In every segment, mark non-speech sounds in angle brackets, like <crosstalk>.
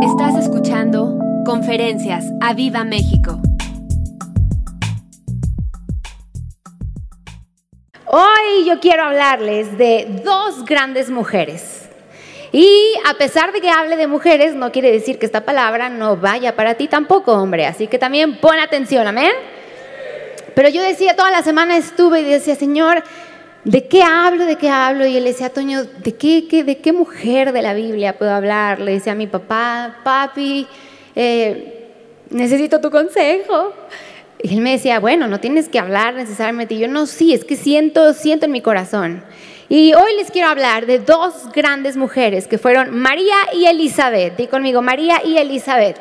Estás escuchando Conferencias a Viva México. Hoy yo quiero hablarles de dos grandes mujeres. Y a pesar de que hable de mujeres, no quiere decir que esta palabra no vaya para ti tampoco, hombre. Así que también pon atención, amén. Pero yo decía, toda la semana estuve y decía, Señor, ¿de qué hablo? ¿De qué hablo? Y él decía, Toño, ¿de qué, ¿de qué mujer de la Biblia puedo hablar? Le decía a mi papá, papi, eh, necesito tu consejo. Y él me decía, bueno, no tienes que hablar necesariamente. Y yo, no, sí, es que siento, siento en mi corazón. Y hoy les quiero hablar de dos grandes mujeres que fueron María y Elizabeth. Di conmigo, María y Elizabeth.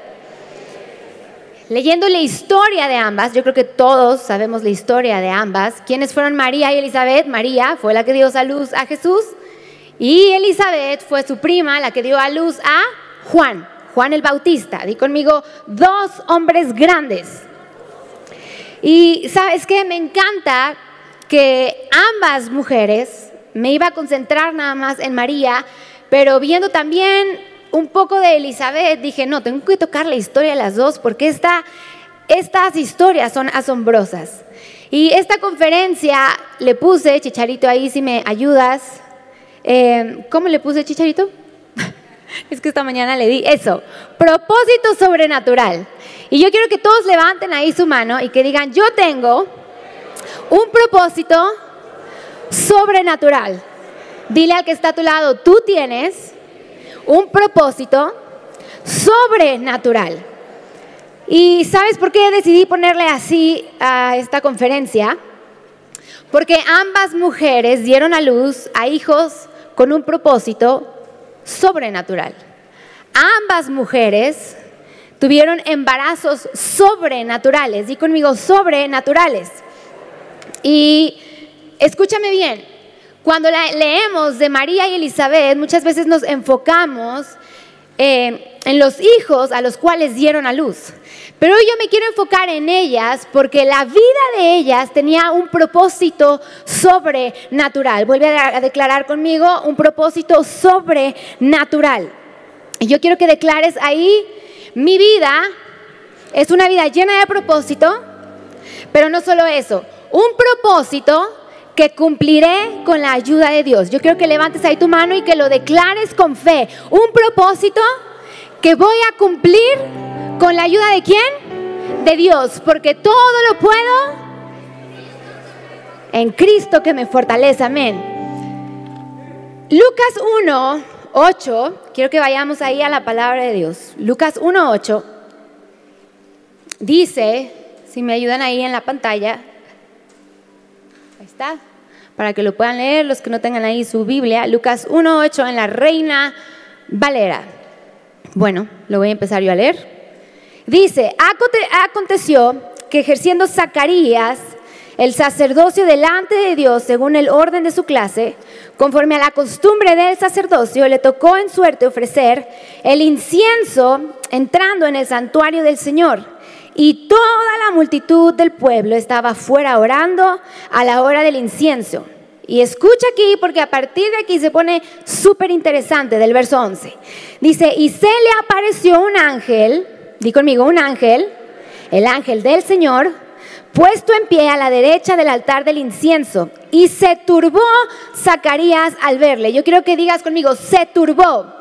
Leyendo la historia de ambas, yo creo que todos sabemos la historia de ambas. ¿Quiénes fueron María y Elizabeth? María fue la que dio a luz a Jesús y Elizabeth fue su prima, la que dio a luz a Juan, Juan el Bautista. Di conmigo, dos hombres grandes. Y sabes qué, me encanta que ambas mujeres, me iba a concentrar nada más en María, pero viendo también un poco de Elizabeth, dije, no, tengo que tocar la historia de las dos porque esta, estas historias son asombrosas. Y esta conferencia le puse, Chicharito, ahí si me ayudas. Eh, ¿Cómo le puse, Chicharito? <laughs> es que esta mañana le di eso, propósito sobrenatural. Y yo quiero que todos levanten ahí su mano y que digan, yo tengo un propósito sobrenatural. Dile al que está a tu lado, tú tienes un propósito sobrenatural. ¿Y sabes por qué decidí ponerle así a esta conferencia? Porque ambas mujeres dieron a luz a hijos con un propósito sobrenatural. Ambas mujeres tuvieron embarazos sobrenaturales. Di conmigo, sobrenaturales. Y escúchame bien, cuando leemos de María y Elizabeth, muchas veces nos enfocamos eh, en los hijos a los cuales dieron a luz. Pero hoy yo me quiero enfocar en ellas porque la vida de ellas tenía un propósito sobrenatural. Vuelve a declarar conmigo un propósito sobrenatural. Y yo quiero que declares ahí, mi vida es una vida llena de propósito, pero no solo eso, un propósito que cumpliré con la ayuda de Dios. Yo quiero que levantes ahí tu mano y que lo declares con fe. Un propósito que voy a cumplir con la ayuda de quién? De Dios, porque todo lo puedo en Cristo que me fortalece. Amén. Lucas 1, 8, quiero que vayamos ahí a la palabra de Dios. Lucas 1, 8 dice, si me ayudan ahí en la pantalla, Ahí está. Para que lo puedan leer los que no tengan ahí su Biblia. Lucas 1.8 en la Reina Valera. Bueno, lo voy a empezar yo a leer. Dice, aconteció que ejerciendo Zacarías el sacerdocio delante de Dios según el orden de su clase, conforme a la costumbre del sacerdocio, le tocó en suerte ofrecer el incienso entrando en el santuario del Señor. Y toda la multitud del pueblo estaba fuera orando a la hora del incienso. Y escucha aquí porque a partir de aquí se pone súper interesante del verso 11. Dice, y se le apareció un ángel, di conmigo, un ángel, el ángel del Señor, puesto en pie a la derecha del altar del incienso. Y se turbó Zacarías al verle. Yo quiero que digas conmigo, se turbó.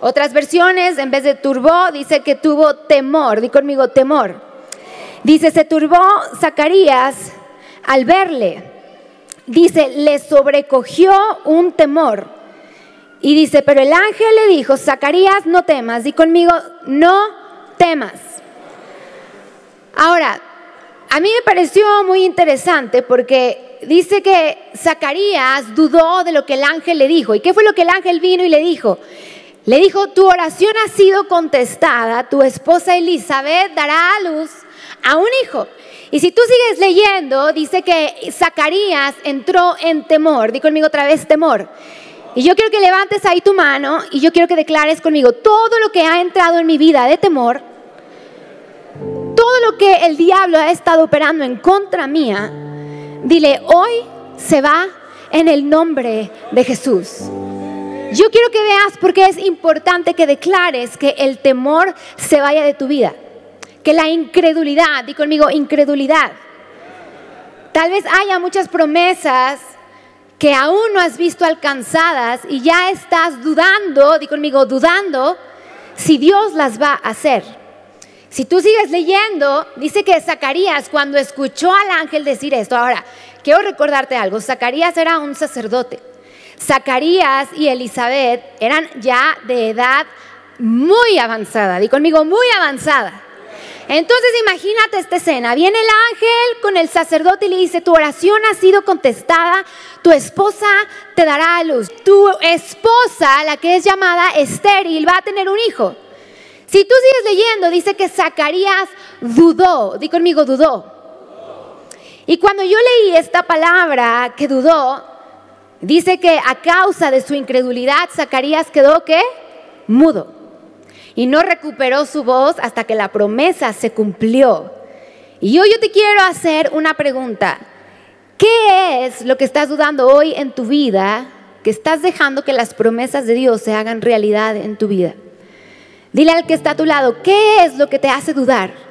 Otras versiones, en vez de turbó, dice que tuvo temor. Di conmigo, temor. Dice, se turbó Zacarías al verle. Dice, le sobrecogió un temor. Y dice, pero el ángel le dijo, Zacarías, no temas. Di conmigo, no temas. Ahora, a mí me pareció muy interesante porque dice que Zacarías dudó de lo que el ángel le dijo. ¿Y qué fue lo que el ángel vino y le dijo? Le dijo, tu oración ha sido contestada, tu esposa Elizabeth dará a luz a un hijo. Y si tú sigues leyendo, dice que Zacarías entró en temor. Di conmigo otra vez temor. Y yo quiero que levantes ahí tu mano y yo quiero que declares conmigo todo lo que ha entrado en mi vida de temor, todo lo que el diablo ha estado operando en contra mía, dile, hoy se va en el nombre de Jesús. Yo quiero que veas por qué es importante que declares que el temor se vaya de tu vida. Que la incredulidad, di conmigo, incredulidad. Tal vez haya muchas promesas que aún no has visto alcanzadas y ya estás dudando, di conmigo, dudando si Dios las va a hacer. Si tú sigues leyendo, dice que Zacarías cuando escuchó al ángel decir esto, ahora, quiero recordarte algo, Zacarías era un sacerdote. Zacarías y Elizabeth eran ya de edad muy avanzada, di conmigo, muy avanzada. Entonces imagínate esta escena. Viene el ángel con el sacerdote y le dice, tu oración ha sido contestada, tu esposa te dará a luz. Tu esposa, la que es llamada estéril, va a tener un hijo. Si tú sigues leyendo, dice que Zacarías dudó, di conmigo, dudó. Y cuando yo leí esta palabra que dudó, dice que a causa de su incredulidad, Zacarías quedó ¿qué? Mudo y no recuperó su voz hasta que la promesa se cumplió. Y hoy yo te quiero hacer una pregunta. ¿Qué es lo que estás dudando hoy en tu vida que estás dejando que las promesas de Dios se hagan realidad en tu vida? Dile al que está a tu lado, ¿qué es lo que te hace dudar?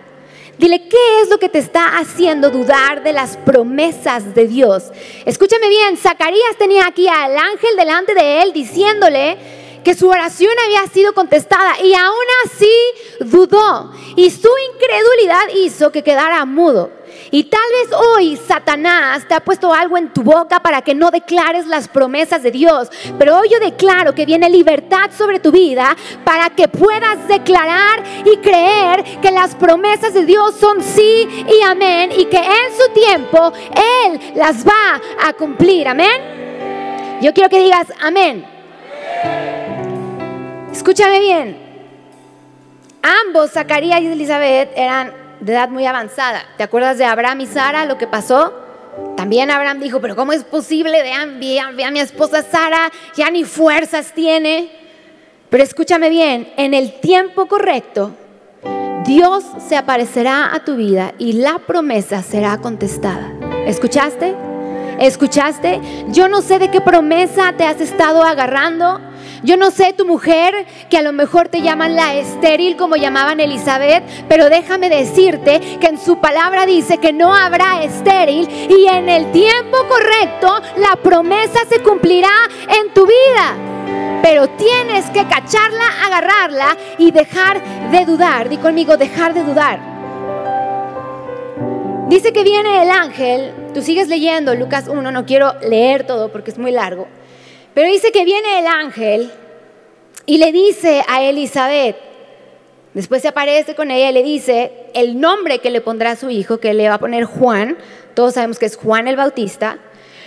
Dile, ¿qué es lo que te está haciendo dudar de las promesas de Dios? Escúchame bien, Zacarías tenía aquí al ángel delante de él diciéndole, que su oración había sido contestada y aún así dudó y su incredulidad hizo que quedara mudo. Y tal vez hoy Satanás te ha puesto algo en tu boca para que no declares las promesas de Dios. Pero hoy yo declaro que viene libertad sobre tu vida para que puedas declarar y creer que las promesas de Dios son sí y amén y que en su tiempo Él las va a cumplir. Amén. Yo quiero que digas amén. Escúchame bien. Ambos, Zacarías y Elizabeth, eran de edad muy avanzada. ¿Te acuerdas de Abraham y Sara, lo que pasó? También Abraham dijo, pero ¿cómo es posible? Vean, vean, vean mi esposa Sara, ya ni fuerzas tiene. Pero escúchame bien, en el tiempo correcto, Dios se aparecerá a tu vida y la promesa será contestada. ¿Escuchaste? ¿Escuchaste? Yo no sé de qué promesa te has estado agarrando. Yo no sé tu mujer, que a lo mejor te llaman la estéril como llamaban Elizabeth, pero déjame decirte que en su palabra dice que no habrá estéril y en el tiempo correcto la promesa se cumplirá en tu vida. Pero tienes que cacharla, agarrarla y dejar de dudar. Di conmigo, dejar de dudar. Dice que viene el ángel, tú sigues leyendo Lucas 1, no quiero leer todo porque es muy largo. Pero dice que viene el ángel y le dice a Elizabeth, después se aparece con ella y le dice el nombre que le pondrá a su hijo, que le va a poner Juan, todos sabemos que es Juan el Bautista.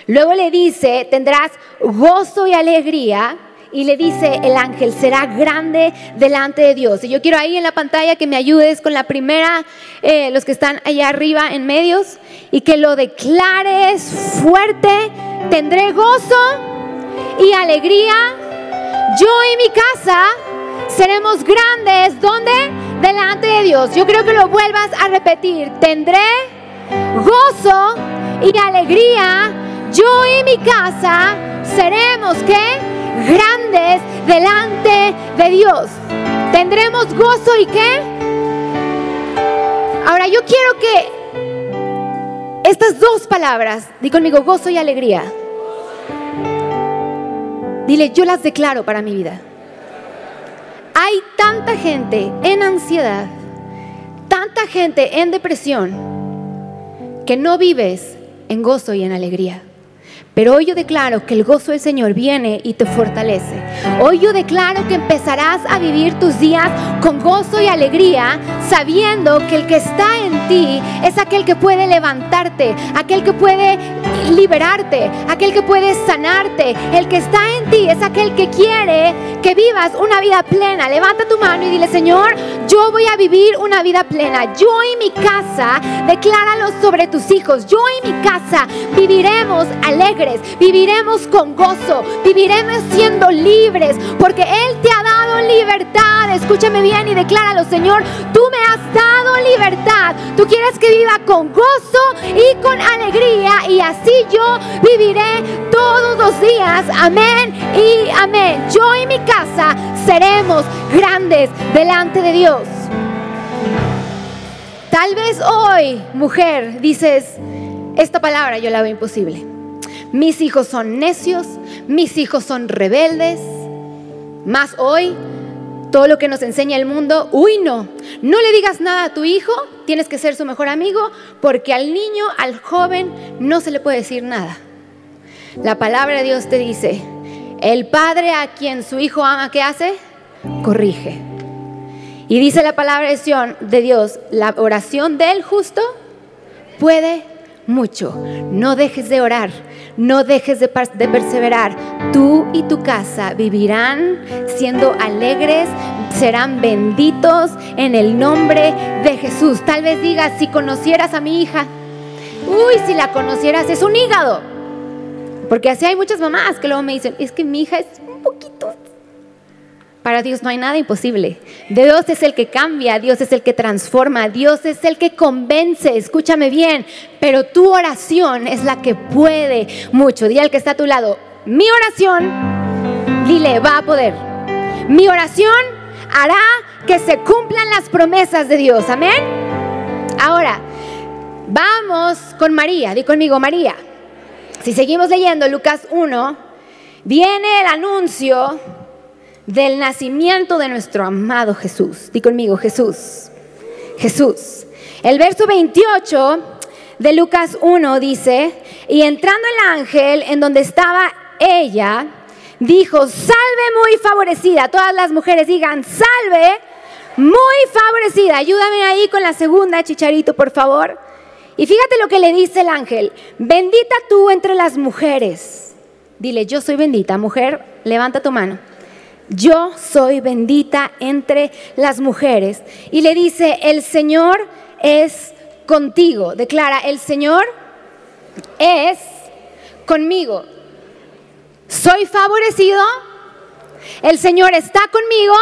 Luego le dice, tendrás gozo y alegría. Y le dice el ángel, será grande delante de Dios. Y yo quiero ahí en la pantalla que me ayudes con la primera, eh, los que están allá arriba en medios, y que lo declares fuerte. Tendré gozo y alegría. Yo y mi casa seremos grandes. ¿Dónde? Delante de Dios. Yo creo que lo vuelvas a repetir. Tendré gozo y alegría. Yo y mi casa seremos qué? Grandes delante de Dios. Tendremos gozo y qué? Ahora yo quiero que estas dos palabras, di conmigo gozo y alegría Dile, yo las declaro para mi vida. Hay tanta gente en ansiedad, tanta gente en depresión, que no vives en gozo y en alegría. Pero hoy yo declaro que el gozo del Señor viene y te fortalece. Hoy yo declaro que empezarás a vivir tus días con gozo y alegría, sabiendo que el que está en ti es aquel que puede levantarte, aquel que puede liberarte, aquel que puede sanarte. El que está en ti es aquel que quiere que vivas una vida plena. Levanta tu mano y dile, Señor, yo voy a vivir una vida plena. Yo y mi casa, decláralo sobre tus hijos. Yo y mi casa viviremos alegres viviremos con gozo, viviremos siendo libres, porque Él te ha dado libertad. Escúchame bien y decláralo, Señor, tú me has dado libertad. Tú quieres que viva con gozo y con alegría y así yo viviré todos los días. Amén y amén. Yo y mi casa seremos grandes delante de Dios. Tal vez hoy, mujer, dices, esta palabra yo la veo imposible. Mis hijos son necios, mis hijos son rebeldes. Más hoy, todo lo que nos enseña el mundo, uy no, no le digas nada a tu hijo, tienes que ser su mejor amigo, porque al niño, al joven, no se le puede decir nada. La palabra de Dios te dice, el padre a quien su hijo ama, ¿qué hace? Corrige. Y dice la palabra de Dios, la oración del justo puede mucho. No dejes de orar, no dejes de, perseverar. Tú y tu casa vivirán siendo alegres, serán benditos en el nombre de Jesús. Tal vez digas, si conocieras a mi hija, uy, si la conocieras, es un hígado. Porque así hay muchas mamás que luego me dicen, es que mi hija es Dios no hay nada imposible. Dios es el que cambia, Dios es el que transforma, Dios es el que convence, escúchame bien, pero tu oración es la que puede mucho. Dile al que está a tu lado, mi oración, dile, va a poder. Mi oración hará que se cumplan las promesas de Dios, amén. Ahora, vamos con María, di conmigo María. Si seguimos leyendo Lucas 1, viene el anuncio del nacimiento de nuestro amado Jesús. Di conmigo, Jesús. Jesús. El verso 28 de Lucas 1 dice, y entrando el ángel en donde estaba ella, dijo, salve muy favorecida. Todas las mujeres digan, salve muy favorecida. Ayúdame ahí con la segunda, chicharito, por favor. Y fíjate lo que le dice el ángel, bendita tú entre las mujeres. Dile, yo soy bendita, mujer, levanta tu mano yo soy bendita entre las mujeres. Y le dice, el Señor es contigo. Declara, el Señor es conmigo. Soy favorecido, el Señor está conmigo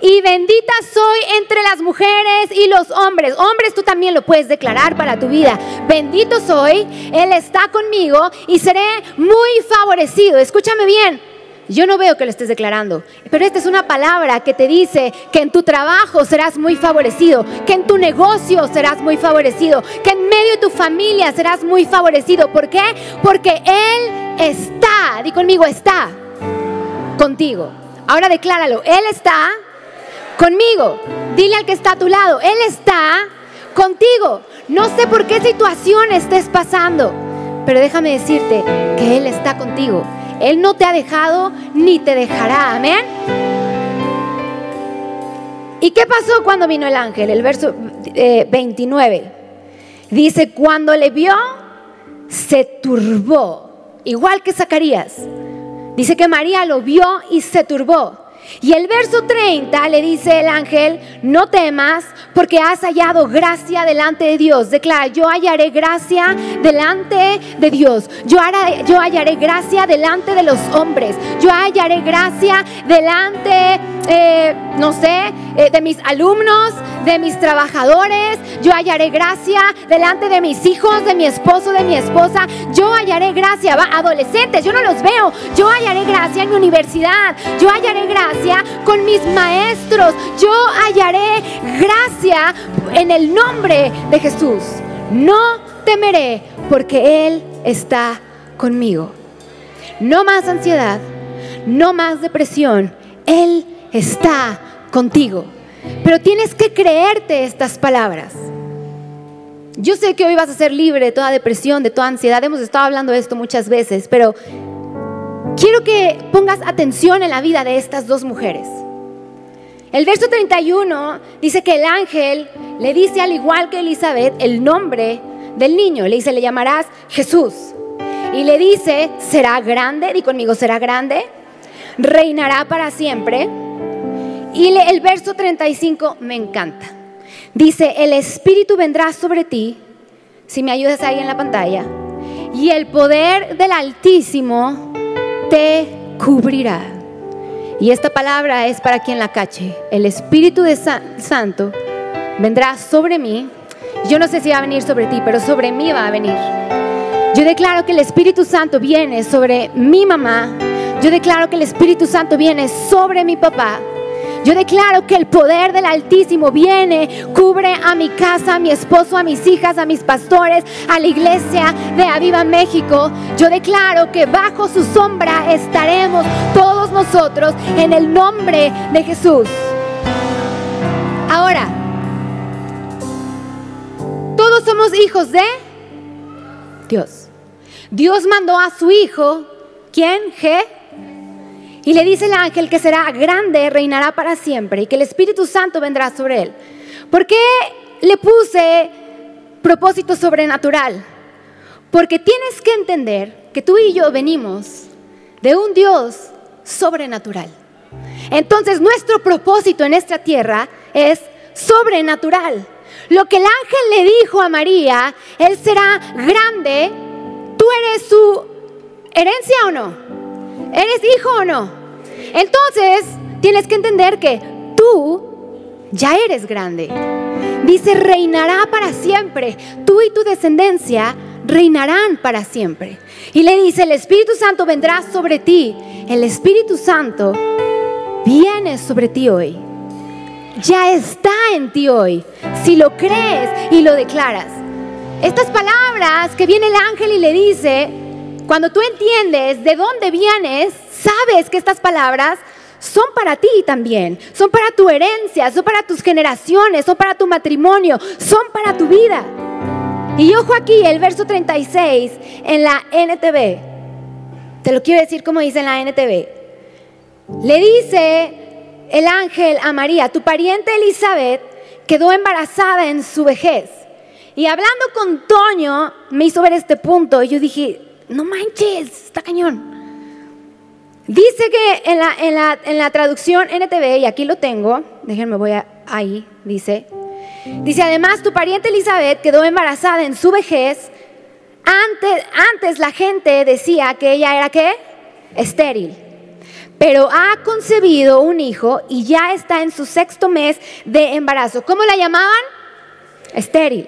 y bendita soy entre las mujeres y los hombres. Hombres, tú también lo puedes declarar para tu vida. Bendito soy, Él está conmigo y seré muy favorecido. Escúchame bien. Yo no veo que lo estés declarando, pero esta es una palabra que te dice que en tu trabajo serás muy favorecido, que en tu negocio serás muy favorecido, que en medio de tu familia serás muy favorecido. ¿Por qué? Porque Él está, di conmigo, está contigo. Ahora decláralo, Él está conmigo. Dile al que está a tu lado, Él está contigo. No sé por qué situación estés pasando, pero déjame decirte que Él está contigo él no te ha dejado ni te dejará. Amén. ¿Y qué pasó cuando vino el ángel? El verso 29. Eh, Dice, cuando le vio, se turbó, igual que Zacarías. Dice que María lo vio y se turbó. Y el verso 30 le dice el ángel, no temas porque has hallado gracia delante de Dios. Declara, yo hallaré gracia delante de Dios. Yo, yo hallaré gracia delante de los hombres. Yo hallaré gracia delante, eh, no sé, eh, de mis alumnos, de mis trabajadores. Yo hallaré gracia delante de mis hijos, de mi esposo, de mi esposa. Yo hallaré gracia, va, adolescentes, yo no los veo. Yo hallaré gracia en mi universidad. Yo hallaré gracia con mis maestros. Yo hallaré gracia en el nombre de Jesús. No temeré porque Él está conmigo. No más ansiedad, no más depresión. Él está contigo. Pero tienes que creerte estas palabras. Yo sé que hoy vas a ser libre de toda depresión, de toda ansiedad. Hemos estado hablando de esto muchas veces, pero Quiero que pongas atención en la vida de estas dos mujeres. El verso 31 dice que el ángel le dice, al igual que Elizabeth, el nombre del niño. Le dice, le llamarás Jesús. Y le dice, será grande, di conmigo, será grande, reinará para siempre. Y el verso 35 me encanta. Dice, el Espíritu vendrá sobre ti, si me ayudas ahí en la pantalla, y el poder del Altísimo te cubrirá. Y esta palabra es para quien la cache. El Espíritu de Santo vendrá sobre mí. Yo no sé si va a venir sobre ti, pero sobre mí va a venir. Yo declaro que el Espíritu Santo viene sobre mi mamá. Yo declaro que el Espíritu Santo viene sobre mi papá. Yo declaro que el poder del Altísimo viene, a mi casa, a mi esposo, a mis hijas, a mis pastores, a la iglesia de Aviva México. Yo declaro que bajo su sombra estaremos todos nosotros en el nombre de Jesús. Ahora, todos somos hijos de Dios. Dios mandó a su hijo, ¿quién? G y le dice el ángel que será grande, reinará para siempre y que el Espíritu Santo vendrá sobre él. ¿Por qué le puse propósito sobrenatural? Porque tienes que entender que tú y yo venimos de un Dios sobrenatural. Entonces nuestro propósito en esta tierra es sobrenatural. Lo que el ángel le dijo a María, él será grande, tú eres su herencia o no? ¿Eres hijo o no? Entonces, tienes que entender que tú ya eres grande. Dice, reinará para siempre. Tú y tu descendencia reinarán para siempre. Y le dice, el Espíritu Santo vendrá sobre ti. El Espíritu Santo viene sobre ti hoy. Ya está en ti hoy. Si lo crees y lo declaras. Estas palabras que viene el ángel y le dice, cuando tú entiendes de dónde vienes, sabes que estas palabras son para ti también, son para tu herencia, son para tus generaciones, son para tu matrimonio, son para tu vida. Y ojo aquí, el verso 36 en la NTV, te lo quiero decir como dice en la NTV, le dice el ángel a María, tu pariente Elizabeth quedó embarazada en su vejez. Y hablando con Toño, me hizo ver este punto y yo dije, no manches, está cañón. Dice que en la, en la, en la traducción NTV, y aquí lo tengo, déjenme voy ahí, dice, dice además tu pariente Elizabeth quedó embarazada en su vejez, antes, antes la gente decía que ella era qué? Estéril. Pero ha concebido un hijo y ya está en su sexto mes de embarazo. ¿Cómo la llamaban? Estéril.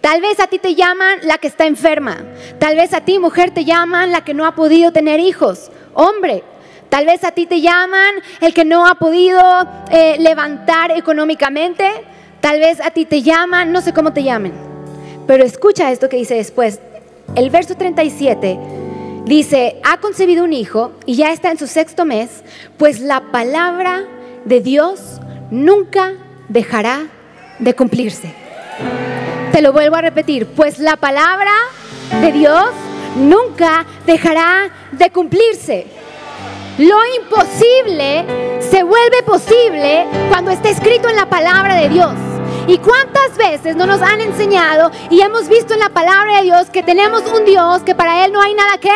Tal vez a ti te llaman la que está enferma. Tal vez a ti, mujer, te llaman la que no ha podido tener hijos. Hombre, tal vez a ti te llaman el que no ha podido eh, levantar económicamente. Tal vez a ti te llaman, no sé cómo te llamen. Pero escucha esto que dice después. El verso 37 dice, ha concebido un hijo y ya está en su sexto mes, pues la palabra de Dios nunca dejará de cumplirse. Te lo vuelvo a repetir, pues la palabra de Dios nunca dejará de cumplirse. Lo imposible se vuelve posible cuando está escrito en la palabra de Dios. ¿Y cuántas veces no nos han enseñado y hemos visto en la palabra de Dios que tenemos un Dios que para Él no hay nada que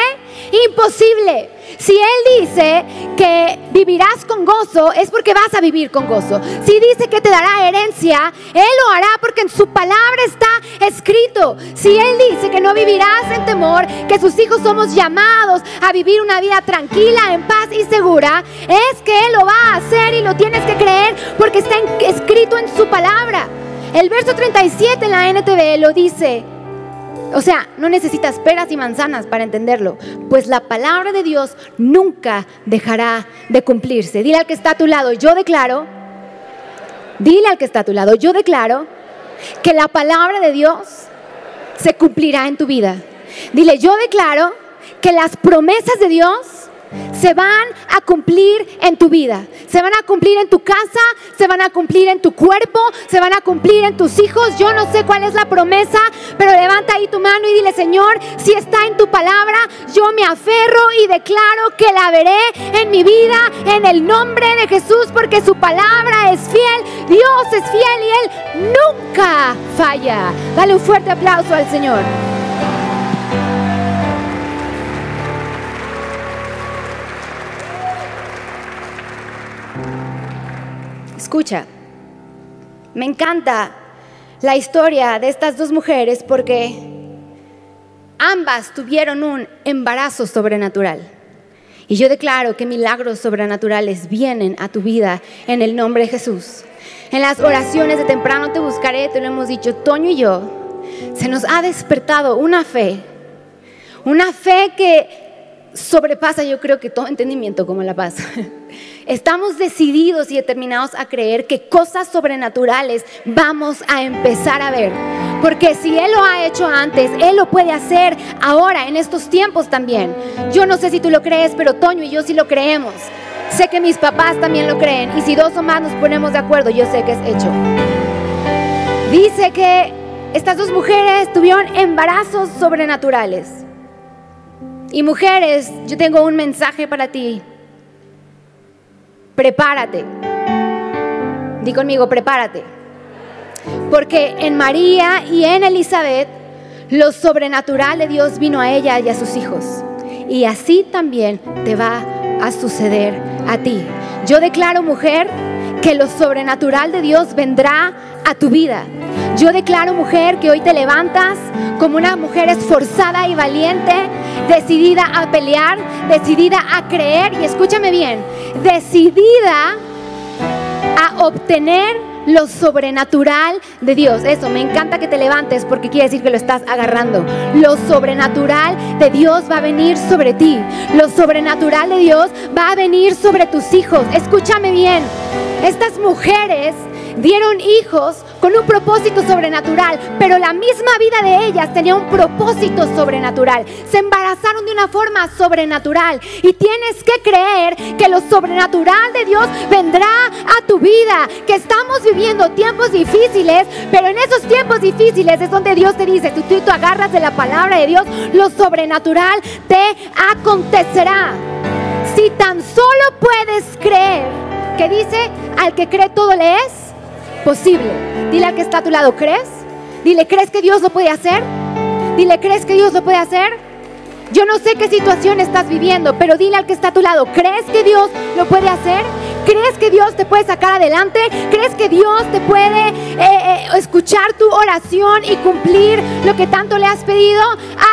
imposible? Si Él dice que vivirás con gozo, es porque vas a vivir con gozo. Si dice que te dará herencia, Él lo hará porque en su palabra está escrito. Si Él dice que no vivirás en temor, que sus hijos somos llamados a vivir una vida tranquila, en paz y segura, es que Él lo va a hacer y lo tienes que creer porque está escrito en su palabra. El verso 37 en la NTV lo dice. O sea, no necesitas peras y manzanas para entenderlo, pues la palabra de Dios nunca dejará de cumplirse. Dile al que está a tu lado, yo declaro, dile al que está a tu lado, yo declaro que la palabra de Dios se cumplirá en tu vida. Dile, yo declaro que las promesas de Dios se van a cumplir en tu vida. Se van a cumplir en tu casa, se van a cumplir en tu cuerpo, se van a cumplir en tus hijos. Yo no sé cuál es la promesa, pero levanta ahí tu mano y dile, Señor, si está en tu palabra, yo me aferro y declaro que la veré en mi vida en el nombre de Jesús, porque su palabra es fiel, Dios es fiel y Él nunca falla. Dale un fuerte aplauso al Señor. Escucha, me encanta la historia de estas dos mujeres porque ambas tuvieron un embarazo sobrenatural. Y yo declaro que milagros sobrenaturales vienen a tu vida en el nombre de Jesús. En las oraciones de temprano te buscaré, te lo hemos dicho, Toño y yo, se nos ha despertado una fe, Una fe que sobrepasa yo creo que todo entendimiento como la paz. <laughs> Estamos decididos y determinados a creer que cosas sobrenaturales vamos a empezar a ver. Porque si Él lo ha hecho antes, Él lo puede hacer ahora, en estos tiempos también. Yo no sé si tú lo crees, pero Toño y yo sí lo creemos. Sé que mis papás también lo creen. Y si dos o más nos ponemos de acuerdo, yo sé que es hecho. Dice que estas dos mujeres tuvieron embarazos sobrenaturales. Y mujeres, yo tengo un mensaje para ti. Prepárate. Di conmigo, prepárate. Porque en María y en Elizabeth, lo sobrenatural de Dios vino a ella y a sus hijos. Y así también te va a suceder a ti. Yo declaro, mujer, que lo sobrenatural de Dios vendrá a tu vida. Yo declaro, mujer, que hoy te levantas como una mujer esforzada y valiente, decidida a pelear, decidida a creer, y escúchame bien, decidida a obtener lo sobrenatural de Dios. Eso, me encanta que te levantes porque quiere decir que lo estás agarrando. Lo sobrenatural de Dios va a venir sobre ti. Lo sobrenatural de Dios va a venir sobre tus hijos. Escúchame bien. Estas mujeres dieron hijos con un propósito sobrenatural, pero la misma vida de ellas tenía un propósito sobrenatural. Se embarazaron de una forma sobrenatural y tienes que creer que lo sobrenatural de Dios vendrá a tu vida, que estamos viviendo tiempos difíciles, pero en esos tiempos difíciles es donde Dios te dice, tú, tú, tú agarras de la palabra de Dios, lo sobrenatural te acontecerá. Si tan solo puedes creer, que dice, al que cree todo le es posible. Dile al que está a tu lado, ¿crees? Dile, ¿crees que Dios lo puede hacer? Dile, ¿crees que Dios lo puede hacer? Yo no sé qué situación estás viviendo, pero dile al que está a tu lado, ¿crees que Dios lo puede hacer? ¿Crees que Dios te puede sacar adelante? ¿Crees que Dios te puede eh, eh, escuchar tu oración y cumplir lo que tanto le has pedido?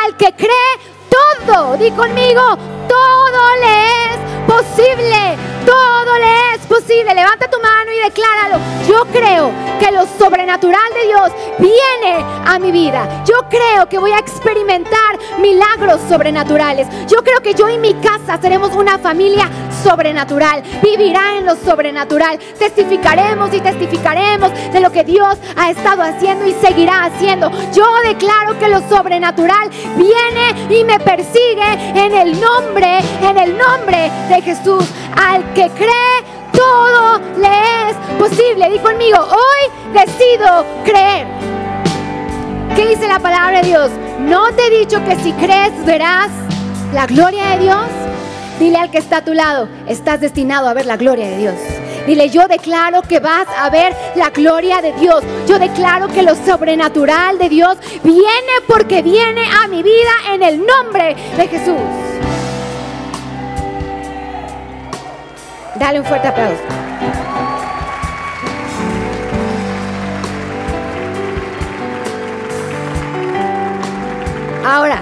Al que cree todo, di conmigo, todo le posible, todo le es posible. Levanta tu mano y decláralo. Yo creo que lo sobrenatural de Dios viene a mi vida. Yo creo que voy a experimentar milagros sobrenaturales. Yo creo que yo y mi casa seremos una familia sobrenatural. Vivirá en lo sobrenatural. Testificaremos y testificaremos de lo que Dios ha estado haciendo y seguirá haciendo. Yo declaro que lo sobrenatural viene y me persigue en el nombre, en el nombre de Jesús. Al que cree, todo le es posible. Di conmigo, hoy decido creer. ¿Qué dice la palabra de Dios? ¿No te he dicho que si crees verás la gloria de Dios? Dile al que está a tu lado, estás destinado a ver la gloria de Dios. Dile, yo declaro que vas a ver la gloria de Dios. Yo declaro que lo sobrenatural de Dios viene porque viene a mi vida en el nombre de Jesús. Dale un fuerte aplauso. Ahora,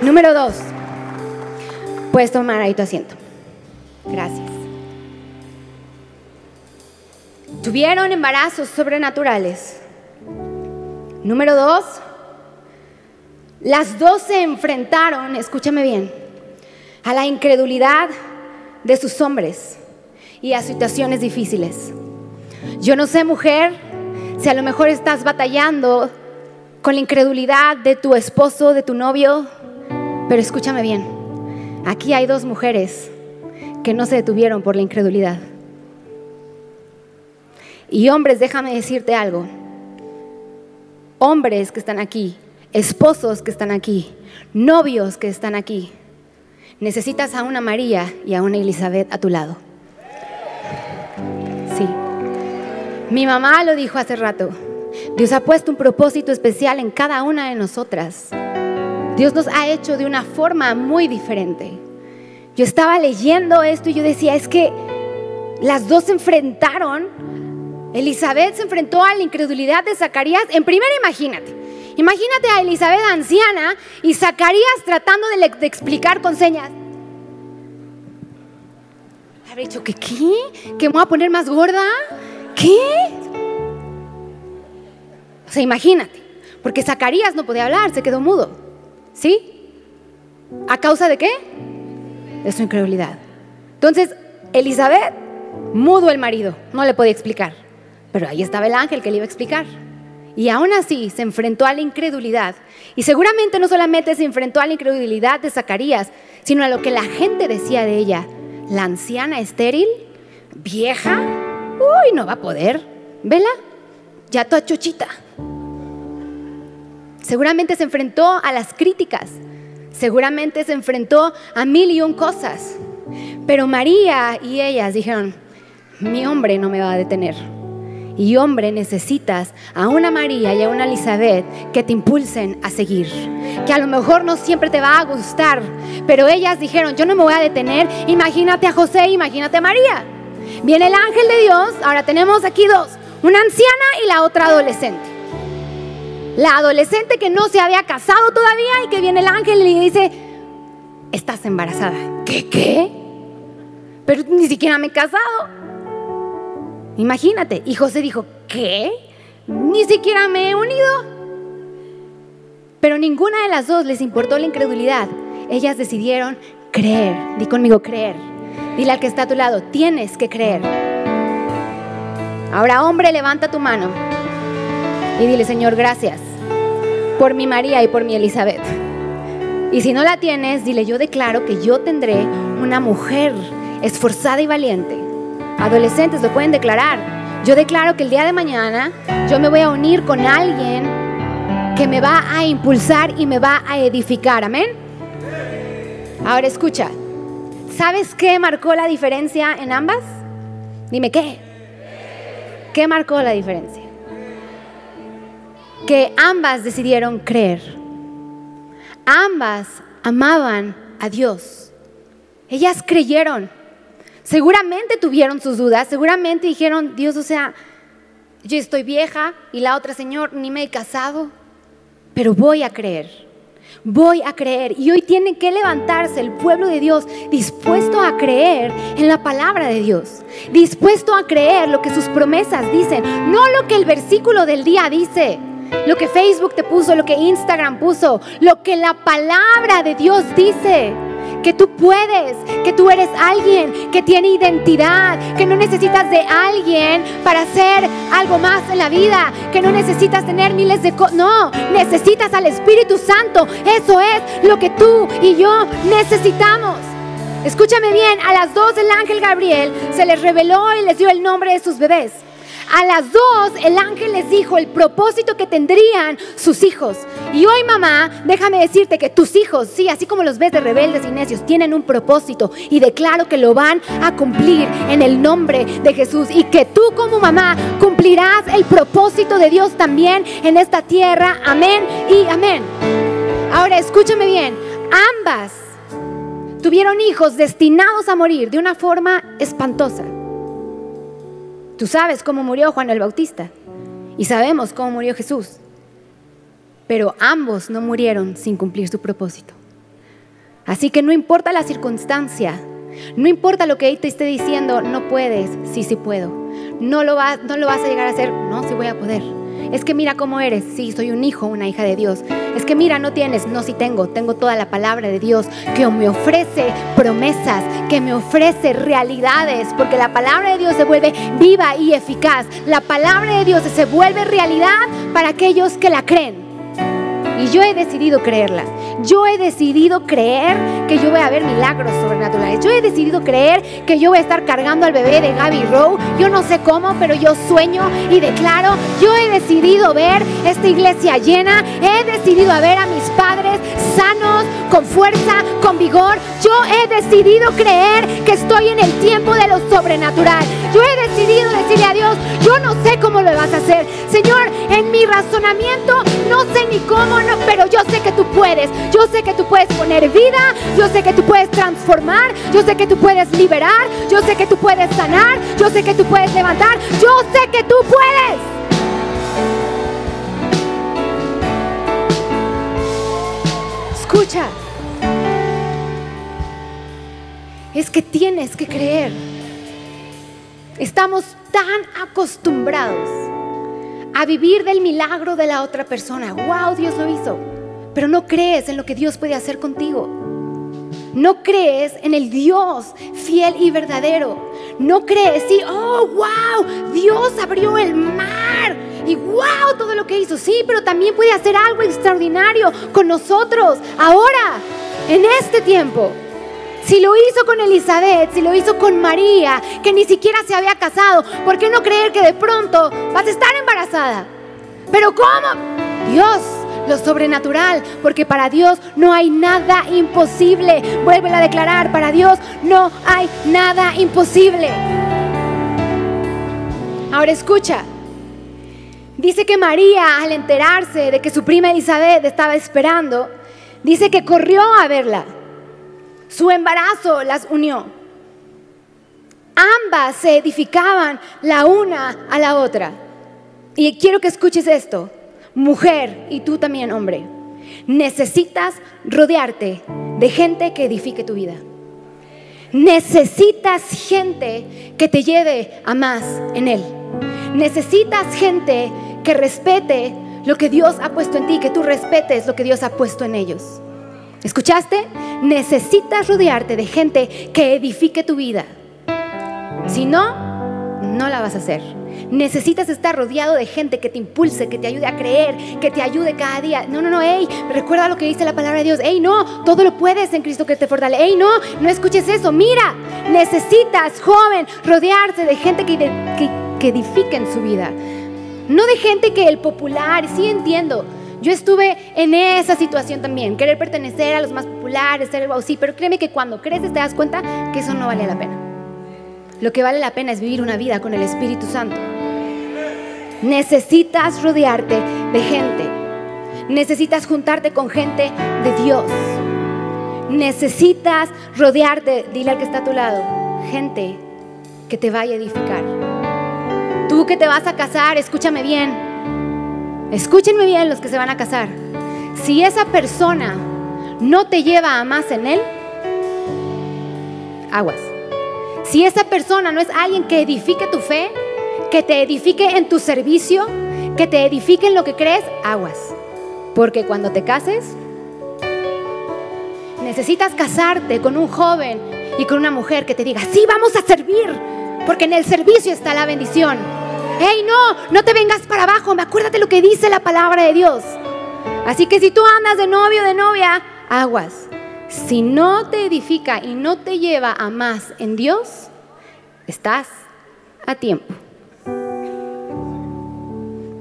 número dos. Puedes tomar ahí tu asiento. Gracias. Tuvieron embarazos sobrenaturales. Número dos, las dos se enfrentaron, escúchame bien, a la incredulidad de sus hombres y a situaciones difíciles. Yo no sé, mujer, si a lo mejor estás batallando con la incredulidad de tu esposo, de tu novio, pero escúchame bien, aquí hay dos mujeres que no se detuvieron por la incredulidad. Y hombres, déjame decirte algo. Hombres que están aquí, esposos que están aquí, novios que están aquí. Necesitas a una María y a una Elizabeth a tu lado. Sí. Mi mamá lo dijo hace rato. Dios ha puesto un propósito especial en cada una de nosotras. Dios nos ha hecho de una forma muy diferente. Yo estaba leyendo esto y yo decía, es que las dos se enfrentaron Elizabeth se enfrentó a la incredulidad de Zacarías. En primera, imagínate. Imagínate a Elizabeth anciana y Zacarías tratando de, explicar con señas. Habría dicho que qué, que me voy a poner más gorda. ¿Qué? O sea, imagínate, porque Zacarías no podía hablar, se quedó mudo. ¿Sí? ¿A causa de qué? De su incredulidad. Entonces, Elizabeth, mudo el marido, no le podía explicar. Pero ahí estaba el ángel que le iba a explicar. Y aún así se enfrentó a la incredulidad. Y seguramente no solamente se enfrentó a la incredulidad de Zacarías, sino a lo que la gente decía de ella. La anciana estéril, vieja, uy, no va a poder. Vela, ya toda chochita. Seguramente se enfrentó a las críticas. Seguramente se enfrentó a mil y un cosas. Pero María y ellas dijeron, mi hombre no me va a detener. Y hombre, necesitas a una María y a una Elizabeth que te impulsen a seguir. Que a lo mejor no siempre te va a gustar, pero ellas dijeron, yo no me voy a detener. Imagínate a José, imagínate a María. Viene el ángel de Dios, ahora tenemos aquí dos, una anciana y la otra adolescente. La adolescente que no se había casado todavía y que viene el ángel y le dice, estás embarazada. ¿Qué qué? Pero ni siquiera me he casado. Imagínate. Y José dijo, ¿qué? Ni siquiera me he unido. Pero ninguna de las dos les importó la incredulidad. Ellas decidieron creer. Di conmigo, creer. Dile al que está a tu lado, tienes que creer. Ahora, hombre, levanta tu mano y dile, Señor, gracias por mi María y por mi Elizabeth. Y si no la tienes, dile, yo declaro que yo tendré una mujer esforzada y valiente Adolescentes lo pueden declarar. Yo declaro que el día de mañana yo me voy a unir con alguien que me va a impulsar y me va a edificar. Amén. Ahora escucha. ¿Sabes qué marcó la diferencia en ambas? Dime qué. ¿Qué marcó la diferencia? Que ambas decidieron creer. Ambas amaban a Dios. Ellas creyeron. Seguramente tuvieron sus dudas, seguramente dijeron, Dios, o sea, yo estoy vieja y la otra, Señor, ni me he casado, pero voy a creer, voy a creer. Y hoy tiene que levantarse el pueblo de Dios dispuesto a creer en la palabra de Dios, dispuesto a creer lo que sus promesas dicen, no lo que el versículo del día dice. Lo que Facebook te puso, lo que Instagram puso, lo que la palabra de Dios dice que tú puedes, que tú eres alguien que tiene identidad, que no necesitas de alguien para hacer algo más en la vida, que no necesitas tener miles de cosas, no, necesitas al Espíritu Santo, eso es lo que tú y yo necesitamos. Escúchame bien, a las dos el ángel Gabriel se les reveló y les dio el nombre de sus bebés. A las dos el ángel les dijo el propósito que tendrían sus hijos. Y hoy mamá, déjame decirte que tus hijos, sí, así como los ves de rebeldes y necios, tienen un propósito y declaro que lo van a cumplir en el nombre de Jesús y que tú como mamá cumplirás el propósito de Dios también en esta tierra. Amén y amén. Ahora escúchame bien, ambas tuvieron hijos destinados a morir de una forma espantosa. Tú sabes cómo murió Juan el Bautista y sabemos cómo murió Jesús, pero ambos no murieron sin cumplir su propósito. Así que no importa la circunstancia, no importa lo que te esté diciendo, no puedes, sí, sí puedo. No lo, vas, no lo vas a llegar a hacer, no, sí voy a poder. Es que mira cómo eres, sí, soy un hijo, una hija de Dios. Es que mira, no tienes, no, sí tengo, tengo toda la palabra de Dios que me ofrece promesas, que me ofrece realidades, porque la palabra de Dios se vuelve viva y eficaz. La palabra de Dios se vuelve realidad para aquellos que la creen. Y yo he decidido creerla. Yo he decidido creer que yo voy a ver milagros sobrenaturales. Yo he decidido creer que yo voy a estar cargando al bebé de Gaby Rowe. Yo no sé cómo, pero yo sueño y declaro. Yo he decidido ver esta iglesia llena. He decidido ver a mis padres sanos, con fuerza, con vigor. Yo he decidido creer que estoy en el tiempo de lo sobrenatural. Yo he decidido decirle a Dios, yo no sé lo vas a hacer. Señor, en mi razonamiento no sé ni cómo, no, pero yo sé que tú puedes. Yo sé que tú puedes poner vida, yo sé que tú puedes transformar, yo sé que tú puedes liberar, yo sé que tú puedes sanar, yo sé que tú puedes levantar, yo sé que tú puedes. Escucha. Es que tienes que creer. Estamos tan acostumbrados a vivir del milagro de la otra persona. Wow, Dios lo hizo pero no crees en lo que Dios puede hacer contigo. No crees en el Dios fiel y verdadero. No crees, sí, oh, wow, Dios abrió el mar y wow, todo lo que hizo. Sí, pero también puede hacer algo extraordinario con nosotros ahora, en este tiempo. Si lo hizo con Elizabeth, si lo hizo con María, que ni siquiera se había casado, ¿por qué no creer que de pronto vas a estar embarazada? Pero ¿cómo? Dios, lo sobrenatural, porque para Dios no hay nada imposible. Vuelve a declarar, para Dios no hay nada imposible. Ahora escucha. Dice que María, al enterarse de que su prima Elizabeth estaba esperando, dice que corrió a verla. Su embarazo las unió. Ambas se edificaban la una a la otra. Y quiero que escuches esto, mujer y tú también hombre. Necesitas rodearte de gente que edifique tu vida. Necesitas gente que te lleve a más en Él. Necesitas gente que respete lo que Dios ha puesto en ti, que tú respetes lo que Dios ha puesto en ellos. ¿Escuchaste? Necesitas rodearte de gente que edifique tu vida. Si no, no la vas a hacer. Necesitas estar rodeado de gente que te impulse, que te ayude a creer, que te ayude cada día. No, no, no, hey, recuerda lo que dice la palabra de Dios. Hey, no, todo lo puedes en Cristo que te fortalece. Hey, no, no escuches eso. Mira, necesitas, joven, rodearse de gente que, que, que edifique en su vida. No de gente que el popular, sí entiendo, yo estuve en esa situación también, querer pertenecer a los más populares, ser el sí, pero créeme que cuando creces te das cuenta que eso no vale la pena. Lo que vale la pena es vivir una vida con el Espíritu Santo. Necesitas rodearte de gente. Necesitas juntarte con gente de Dios. Necesitas rodearte, dile al que está a tu lado, gente que te vaya a edificar. Tú que te vas a casar, escúchame bien, Escúchenme bien los que se van a casar. Si esa persona no te lleva a más en él, aguas. Si esa persona no es alguien que edifique tu fe, que te edifique en tu servicio, que te edifique en lo que crees, aguas. Porque cuando te cases, necesitas casarte con un joven y con una mujer que te diga, sí, vamos a servir, porque en el servicio está la bendición. Hey, no, no te vengas para abajo. Me acuérdate lo que dice la palabra de Dios. Así que si tú andas de novio de novia, aguas. Si no te edifica y no te lleva a más en Dios, estás a tiempo.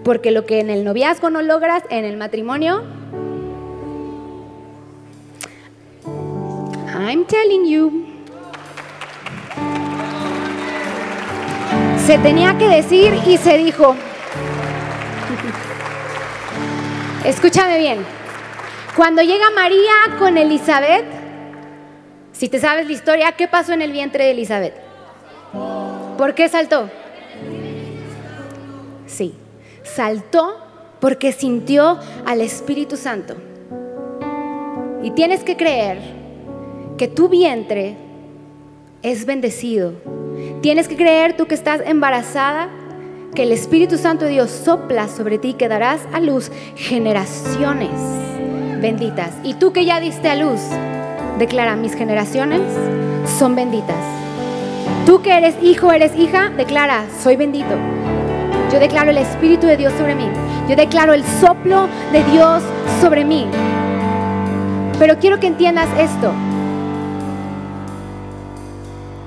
Porque lo que en el noviazgo no logras, en el matrimonio, I'm telling you. Se tenía que decir y se dijo. Escúchame bien. Cuando llega María con Elizabeth, si te sabes la historia, ¿qué pasó en el vientre de Elizabeth? ¿Por qué saltó? Sí, saltó porque sintió al Espíritu Santo. Y tienes que creer que tu vientre es bendecido Tienes que creer tú que estás embarazada, que el Espíritu Santo de Dios sopla sobre ti y que darás a luz generaciones benditas. Y tú que ya diste a luz, declara, mis generaciones son benditas. Tú que eres hijo, eres hija, declara, soy bendito. Yo declaro el Espíritu de Dios sobre mí. Yo declaro el soplo de Dios sobre mí. Pero quiero que entiendas esto.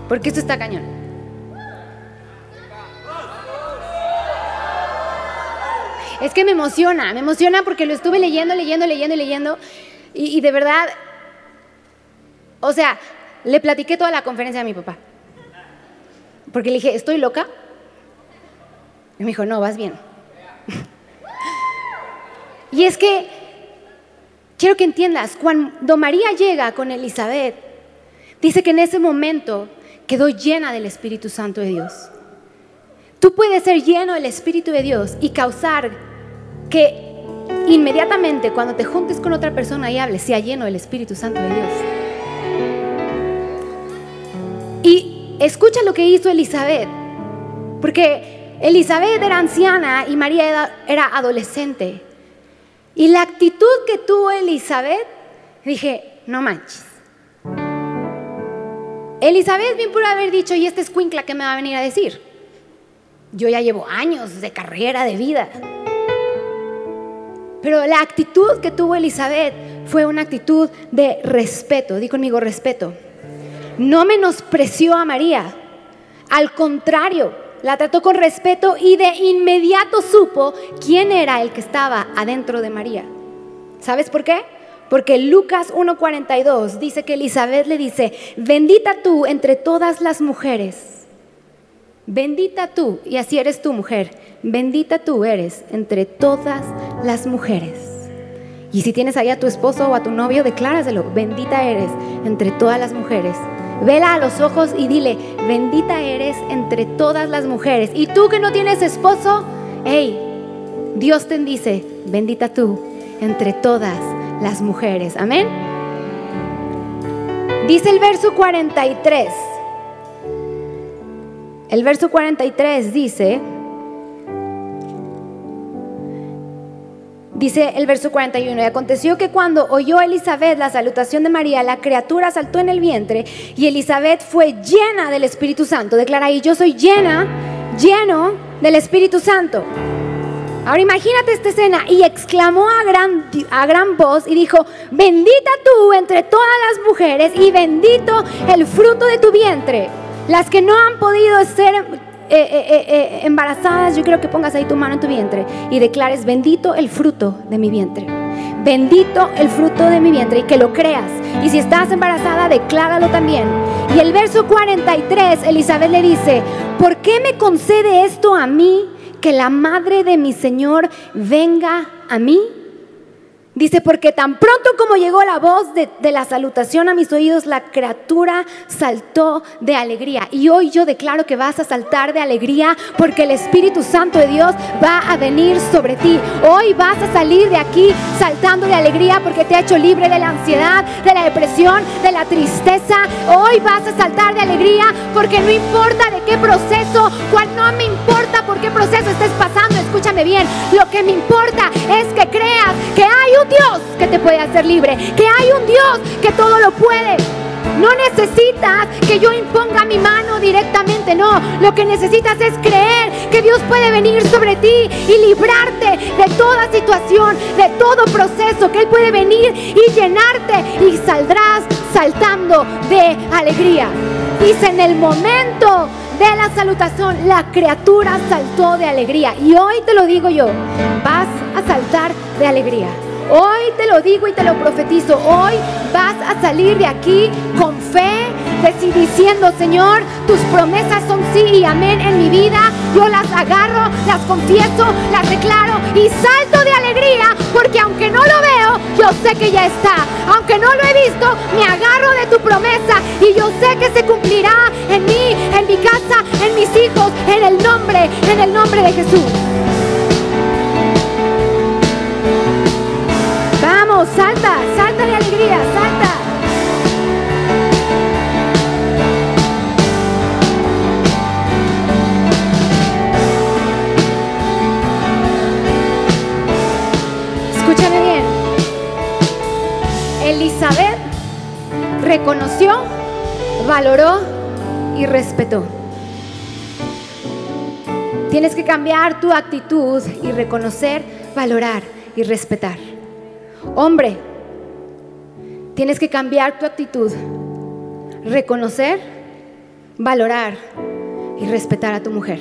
Porque esto está cañón. Es que me emociona, me emociona porque lo estuve leyendo, leyendo, leyendo y leyendo. Y, de verdad, o sea, le platiqué toda la conferencia a mi papá. Porque le dije, ¿estoy loca? Y me dijo, no, vas bien. <laughs> y es que quiero que entiendas, cuando María llega con Elizabeth, dice que en ese momento quedó llena del Espíritu Santo de Dios. Tú puedes ser lleno del Espíritu de Dios y causar que inmediatamente cuando te juntes con otra persona y hables, sea lleno del Espíritu Santo de Dios. Y escucha lo que hizo Elizabeth, porque Elizabeth era anciana y María era adolescente. Y la actitud que tuvo Elizabeth, dije, no manches, Elizabeth bien pudo haber dicho, ¿y este escuincla qué me va a venir a decir? Yo ya llevo años de carrera, de vida. Pero la actitud que tuvo Elizabeth fue una actitud de respeto. Di conmigo respeto. No menospreció a María. Al contrario, la trató con respeto y de inmediato supo quién era el que estaba adentro de María. ¿Sabes por qué? Porque Lucas 1.42 dice que Elizabeth le dice, bendita tú entre todas las mujeres. Bendita tú, y así eres tu mujer, bendita tú eres entre todas las mujeres. Y si tienes ahí a tu esposo o a tu novio, decláraselo, bendita eres entre todas las mujeres. Vela a los ojos y dile, bendita eres entre todas las mujeres. Y tú que no tienes esposo, hey, Dios te dice, bendita tú entre todas las mujeres. Amén. Dice el verso 43. El verso 43 dice, Dice el verso 41, y aconteció que cuando oyó Elizabeth la salutación de María, la criatura saltó en el vientre y Elizabeth fue llena del Espíritu Santo. Declara ahí, yo soy llena, lleno del Espíritu Santo. Ahora imagínate esta escena y exclamó a gran, a gran voz y dijo, bendita tú entre todas las mujeres y bendito el fruto de tu vientre. Las que no han podido ser eh, eh, eh, embarazadas, yo quiero que pongas ahí tu mano en tu vientre y declares, bendito el fruto de mi vientre. Bendito el fruto de mi vientre y que lo creas. Y si estás embarazada, decláralo también. Y el verso 43, Elizabeth le dice, ¿por qué me concede esto a mí? que la madre de mi Señor venga a mí? Dice, porque tan pronto como llegó la voz de, la salutación a mis oídos, la criatura saltó de alegría. Y hoy yo declaro que vas a saltar de alegría porque el Espíritu Santo de Dios va a venir sobre ti. Hoy vas a salir de aquí saltando de alegría porque te ha hecho libre de la ansiedad, de la depresión, de la tristeza. Hoy vas a saltar de alegría porque no importa de qué proceso, cual no me importa por qué proceso estés pasando, escúchame bien. Lo que me importa es que creas que hay un Dios que te puede hacer libre, que hay un Dios que todo lo puede. No necesitas que yo imponga mi mano directamente, no. Lo que necesitas es creer que Dios puede venir sobre ti y librarte de toda situación, de todo proceso, que Él puede venir y llenarte y saldrás saltando de alegría. Dice en el momento de la salutación, la criatura saltó de alegría. Y hoy te lo digo yo, vas a saltar de alegría. Hoy te lo digo y te lo profetizo. Hoy vas a salir de aquí con fe, diciendo, Señor, tus promesas son sí y amén en mi vida. Yo las agarro, las confieso, las declaro y salto de alegría porque aunque no lo veo, yo sé que ya está. Aunque no lo he visto, me agarro de tu promesa y yo sé que se cumplirá en mí, en mi casa, en mis hijos, en el nombre, en el nombre de Jesús. Salta, salta de alegría, salta. Escúchame bien. Elizabeth reconoció, valoró y respetó. Tienes que cambiar tu actitud y reconocer, valorar y respetar. Hombre, tienes que cambiar tu actitud, reconocer, valorar y respetar a tu mujer.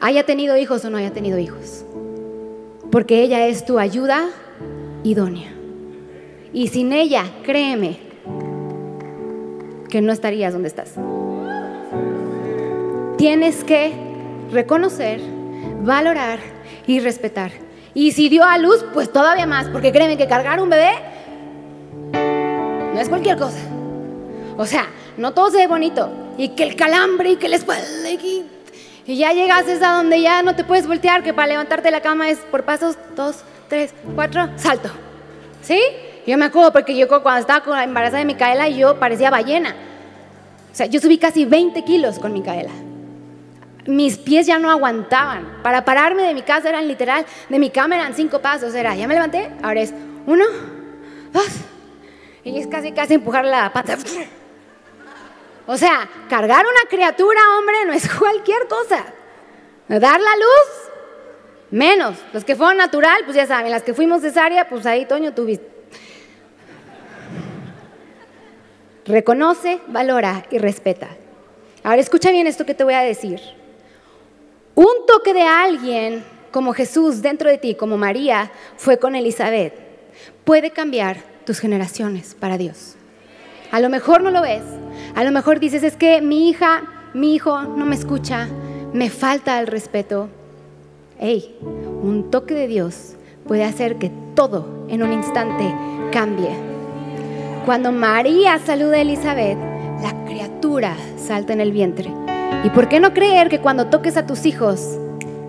Haya tenido hijos o no haya tenido hijos. Porque ella es tu ayuda idónea. Y sin ella, créeme, que no estarías donde estás. Tienes que reconocer, valorar y respetar y si dio a luz, pues todavía más, porque créeme que cargar un bebé no es cualquier cosa. O sea, no todo se ve bonito. Y que el calambre y que la espalda y, ya llegas a donde ya no te puedes voltear, que para levantarte de la cama es por pasos, dos, tres, cuatro, salto. ¿Sí? Yo me acuerdo porque yo cuando estaba con la embarazada de Micaela, yo parecía ballena. O sea, yo subí casi 20 kilos con Micaela mis pies ya no aguantaban. Para pararme de mi casa eran literal, de mi cama eran cinco pasos. Era, ya me levanté, ahora es uno, dos. Y es casi, casi empujar la pata. O sea, cargar una criatura, hombre, no es <laughs> cualquier cosa. Dar la luz, menos. Los que fueron natural, pues ya saben, las que fuimos cesárea, pues ahí, Toño, tuviste. Reconoce, valora y respeta. Ahora escucha bien esto que te voy a decir. Un toque de alguien como Jesús dentro de ti, como María fue con Elizabeth, puede cambiar tus generaciones para Dios. A lo mejor no lo ves, a lo mejor dices, es que mi hija, mi hijo no me escucha, me falta el respeto. Hey, un toque de Dios puede hacer que todo en un instante cambie. Cuando María saluda a Elizabeth, la criatura salta en el vientre. ¿Y por qué no creer que cuando toques a tus hijos,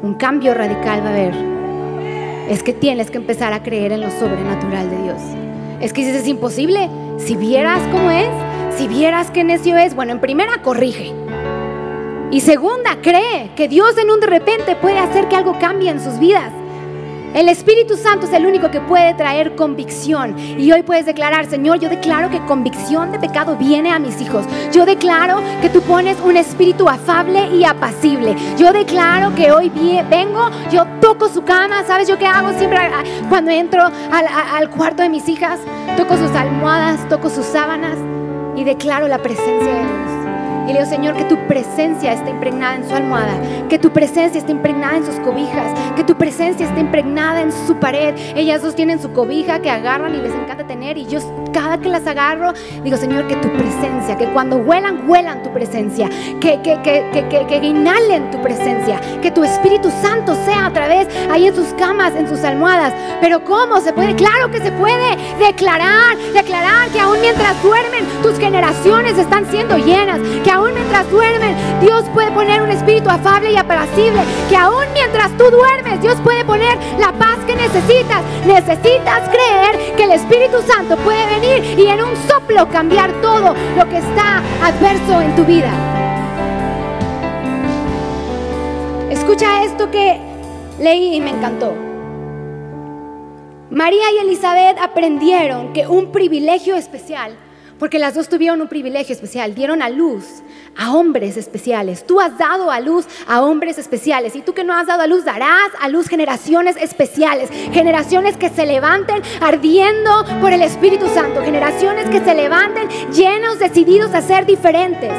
un cambio radical va a haber? Es que tienes que empezar a creer en lo sobrenatural de Dios. Es que dices, es imposible. Si vieras cómo es, si vieras qué necio es, bueno, en primera corrige. Y segunda, cree que Dios en un de repente puede hacer que algo cambie en sus vidas. El Espíritu Santo es el único que puede traer convicción. Y hoy puedes declarar, Señor, yo declaro que convicción de pecado viene a mis hijos. Yo declaro que tú pones un espíritu afable y apacible. Yo declaro que hoy vengo, yo toco su cama. ¿Sabes yo qué hago siempre cuando entro al, al cuarto de mis hijas? Toco sus almohadas, toco sus sábanas y declaro la presencia de Dios. Y le digo, Señor, que tu presencia esté impregnada en su almohada, que tu presencia esté impregnada en sus cobijas, que tu presencia esté impregnada en su pared. Ellas dos tienen su cobija que agarran y les encanta tener. Y yo cada que las agarro, digo, Señor, que tu presencia, que cuando huelan, huelan tu presencia, que, que, que, que, inhalen tu presencia, que tu Espíritu Santo sea a través ahí en sus camas, en sus almohadas. Pero ¿cómo se puede? Claro que se puede declarar, declarar que aún mientras duermen, tus generaciones están siendo llenas, que mientras duermen, Dios puede poner un espíritu afable y apacible. Que aún mientras tú duermes, Dios puede poner la paz que necesitas. Necesitas creer que el Espíritu Santo puede venir y en un soplo cambiar todo lo que está adverso en tu vida. Escucha esto que leí y me encantó. María y Elizabeth aprendieron que un privilegio especial porque las dos tuvieron un privilegio especial, dieron a luz a hombres especiales. Tú has dado a luz a hombres especiales y tú que no has dado a luz darás a luz generaciones especiales, generaciones que se levanten ardiendo por el Espíritu Santo, generaciones que se levanten llenos, decididos a ser diferentes.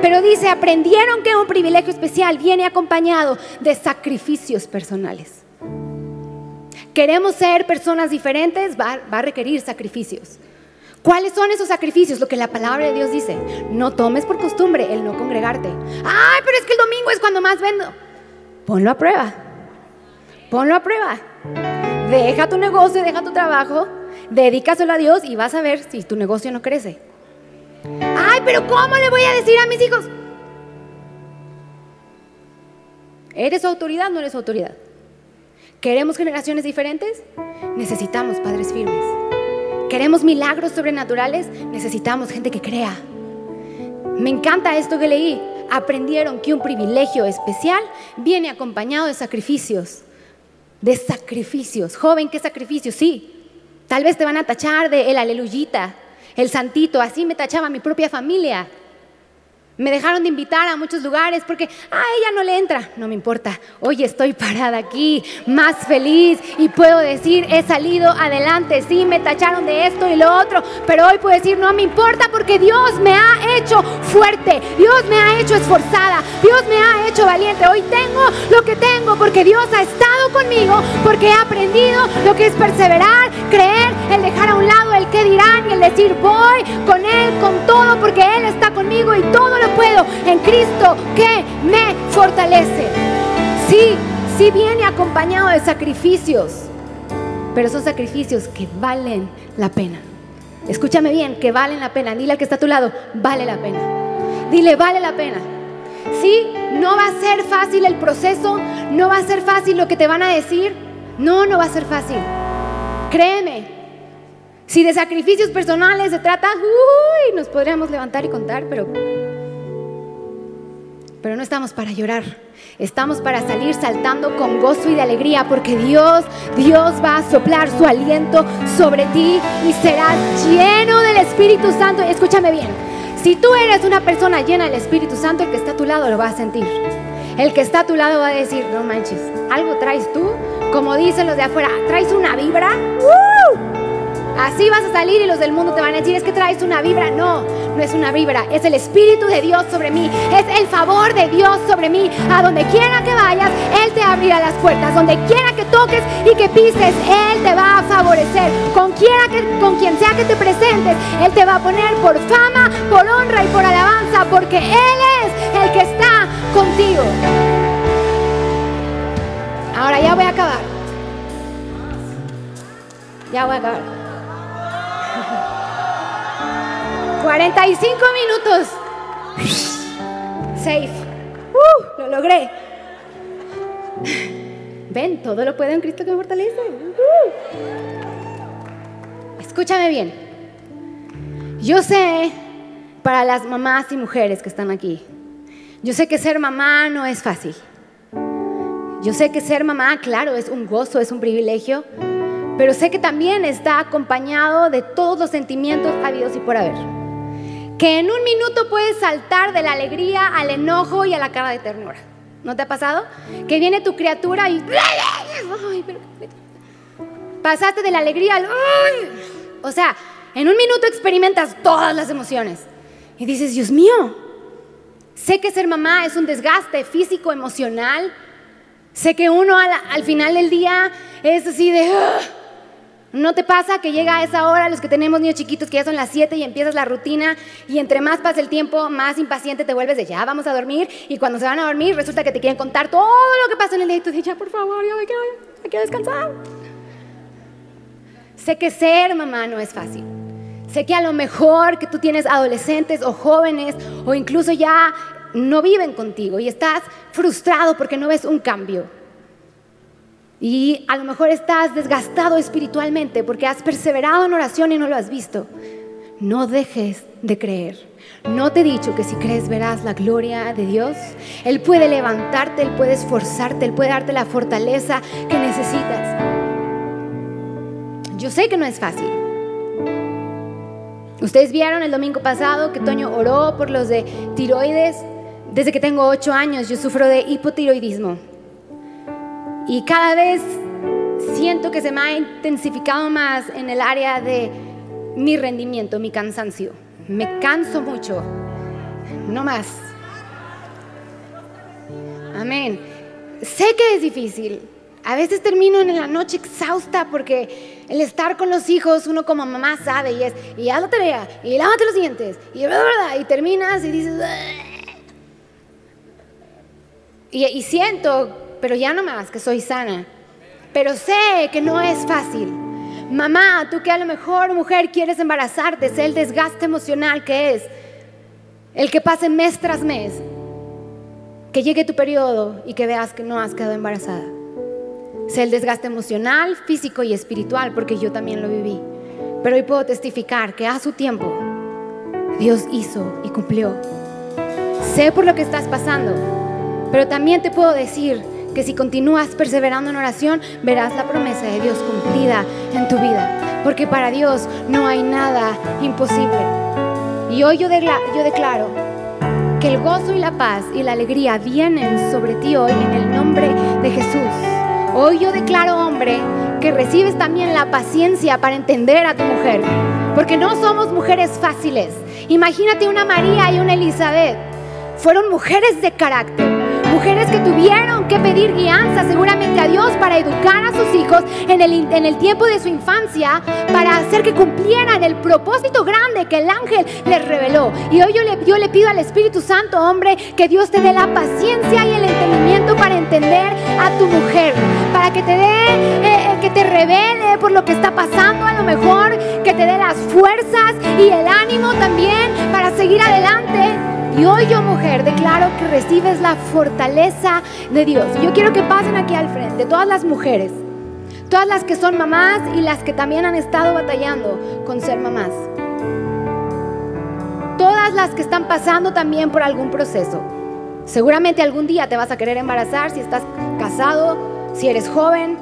Pero dice, aprendieron que un privilegio especial viene acompañado de sacrificios personales. Queremos ser personas diferentes, va, va a requerir sacrificios. ¿Cuáles son esos sacrificios? Lo que la palabra de Dios dice. No tomes por costumbre el no congregarte. Ay, pero es que el domingo es cuando más vendo. Ponlo a prueba. Ponlo a prueba. Deja tu negocio, deja tu trabajo, dedícaselo a Dios y vas a ver si tu negocio no crece. Ay, pero ¿cómo le voy a decir a mis hijos? ¿Eres autoridad o no eres autoridad? ¿Queremos generaciones diferentes? Necesitamos padres firmes. ¿Queremos milagros sobrenaturales? Necesitamos gente que crea. Me encanta esto que leí. Aprendieron que un privilegio especial viene acompañado de sacrificios. De sacrificios. Joven, ¿qué sacrificios? Sí. Tal vez te van a tachar de el aleluyita, el santito. Así me tachaba mi propia familia. Me dejaron de invitar a muchos lugares porque a ella no le entra. No me importa. Hoy estoy parada aquí, más feliz y puedo decir, he salido adelante. Sí, me tacharon de esto y lo otro, pero hoy puedo decir, no me importa porque Dios me ha hecho fuerte. Dios me ha hecho esforzada. Dios me ha hecho valiente. Hoy tengo lo que tengo porque Dios ha estado conmigo, porque he lo que es perseverar, creer, el dejar a un lado el que dirán y el decir, voy con Él, con todo, porque Él está conmigo y todo lo puedo en Cristo que me fortalece. Sí, sí viene acompañado de sacrificios, pero son sacrificios que valen la pena. Escúchame bien, que valen la pena. Dile al que está a tu lado, vale la pena. Dile, vale la pena. Sí, no va a ser fácil el proceso, no va a ser fácil lo que te van a decir. No, no va a ser fácil. Créeme, si de sacrificios personales se trata, uy, nos podríamos levantar y contar, pero pero no estamos para llorar. Estamos para salir saltando con gozo y de alegría porque Dios, Dios va a soplar su aliento sobre ti y serás lleno del Espíritu Santo. Escúchame bien. Si tú eres una persona llena del Espíritu Santo, el que está a tu lado lo va a sentir. El que está a tu lado va a decir, no manches, algo traes tú, como dicen los de afuera, traes una vibra. Así vas a salir y los del mundo te van a decir, es que traes una vibra. No, no es una vibra, es el Espíritu de Dios sobre mí, es el favor de Dios sobre mí. A donde quiera que vayas, Él te abrirá las puertas. Donde quiera que toques y que pises, Él te va a favorecer. Con, quiera que, con quien sea que te presentes, Él te va a poner por fama, por honra y por alabanza, porque Él es el que está contigo. Ahora ya voy a acabar. Ya voy a acabar. <laughs> 45 minutos. Safe. Uh, lo logré. Ven, todo lo puedo en Cristo que me fortalece. Uh. Escúchame bien. Yo sé, para las mamás y mujeres que están aquí, yo sé que ser mamá no es fácil. Yo sé que ser mamá, claro, es un gozo, es un privilegio, pero sé que también está acompañado de todos los sentimientos habidos y por haber que en un minuto puedes saltar de la alegría al enojo y a la cara de ternura. ¿No te ha pasado? Que viene tu criatura y... Pasaste de la alegría al... O sea, en un minuto experimentas todas las emociones. Y dices, Dios mío, sé que ser mamá es un desgaste físico, emocional. Sé que uno al, final del día es así de... ¿No te pasa que llega a esa hora los que tenemos niños chiquitos que ya son las 7 y empiezas la rutina y entre más pasa el tiempo, más impaciente te vuelves de ya vamos a dormir y cuando se van a dormir resulta que te quieren contar todo lo que pasó en el día y tú dices ya por favor, ya me quiero, me quiero descansar. Sé que ser mamá no es fácil. Sé que a lo mejor que tú tienes adolescentes o jóvenes o incluso ya no viven contigo y estás frustrado porque no ves un cambio. Y a lo mejor estás desgastado espiritualmente porque has perseverado en oración y no lo has visto. No dejes de creer. ¿No te he dicho que si crees verás la gloria de Dios? Él puede levantarte, Él puede esforzarte, Él puede darte la fortaleza que necesitas. Yo sé que no es fácil. Ustedes vieron el domingo pasado que Toño oró por los de tiroides. Desde que tengo ocho años yo sufro de hipotiroidismo. Y cada vez siento que se me ha intensificado más en el área de mi rendimiento, mi cansancio. Me canso mucho, no más. Amén. Sé que es difícil. A veces termino en la noche exhausta porque el estar con los hijos, uno como mamá sabe y es, y haz la tarea, y lávate los dientes, y y terminas y dices, y, siento pero ya no más, que soy sana. Pero sé que no es fácil. Mamá, tú que a lo mejor mujer quieres embarazarte, sé el desgaste emocional que es el que pase mes tras mes, que llegue tu periodo y que veas que no has quedado embarazada. Sé el desgaste emocional, físico y espiritual, porque yo también lo viví. Pero hoy puedo testificar que a su tiempo Dios hizo y cumplió. Sé por lo que estás pasando, pero también te puedo decir que si continúas perseverando en oración, verás la promesa de Dios cumplida en tu vida. Porque para Dios no hay nada imposible. Y hoy yo, yo declaro que el gozo y la paz y la alegría vienen sobre ti hoy en el nombre de Jesús. Hoy yo declaro, hombre, que recibes también la paciencia para entender a tu mujer. Porque no somos mujeres fáciles. Imagínate una María y una Elizabeth. Fueron mujeres de carácter mujeres que tuvieron que pedir guianza seguramente a Dios para educar a sus hijos en el, en el tiempo de su infancia, para hacer que cumplieran el propósito grande que el ángel les reveló. Y hoy yo le, yo le pido al Espíritu Santo, hombre, que Dios te dé la paciencia y el entendimiento para entender a tu mujer, para que te dé, eh, eh, que te revele por lo que está pasando a lo mejor, que te dé las fuerzas y el ánimo también para seguir adelante y hoy yo mujer declaro que recibes la fortaleza de Dios. Yo quiero que pasen aquí al frente, todas las mujeres, todas las que son mamás y las que también han estado batallando con ser mamás. Todas las que están pasando también por algún proceso. Seguramente algún día te vas a querer embarazar si estás casado, si eres joven,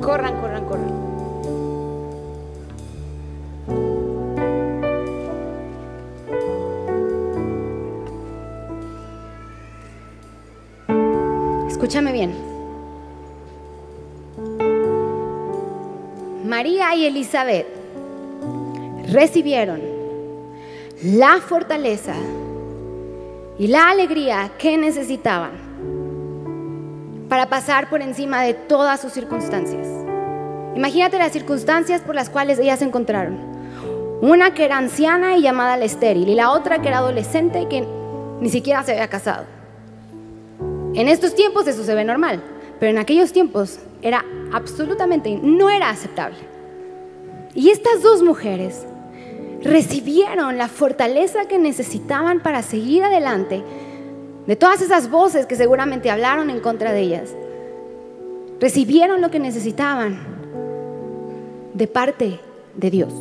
Corran, corran, corran. Escúchame bien. María y Elizabeth recibieron la fortaleza y la alegría que necesitaban para pasar por encima de todas sus circunstancias. Imagínate las circunstancias por las cuales ellas se encontraron. Una que era anciana y llamada la estéril y la otra que era adolescente y que ni siquiera se había casado. En estos tiempos eso se ve normal, pero en aquellos tiempos era absolutamente, no era aceptable. Y estas dos mujeres recibieron la fortaleza que necesitaban para seguir adelante de todas esas voces que seguramente hablaron en contra de ellas. Recibieron lo que necesitaban de parte de Dios.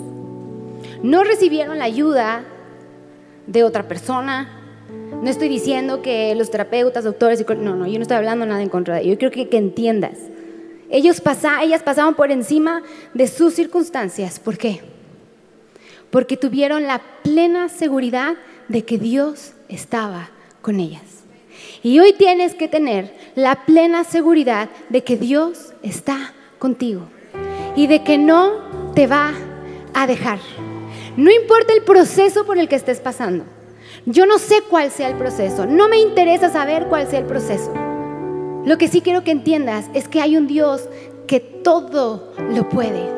No recibieron la ayuda de otra persona. No estoy diciendo que los terapeutas, doctores, no, no, yo no estoy hablando nada en contra de ellos. Yo creo que, que entiendas. Ellos ellas pasaban por encima de sus circunstancias. ¿Por qué? porque tuvieron la plena seguridad de que Dios estaba con ellas. Y hoy tienes que tener la plena seguridad de que Dios está contigo y de que no te va a dejar. No importa el proceso por el que estés pasando. Yo no sé cuál sea el proceso. No me interesa saber cuál sea el proceso. Lo que sí quiero que entiendas es que hay un Dios que todo lo puede.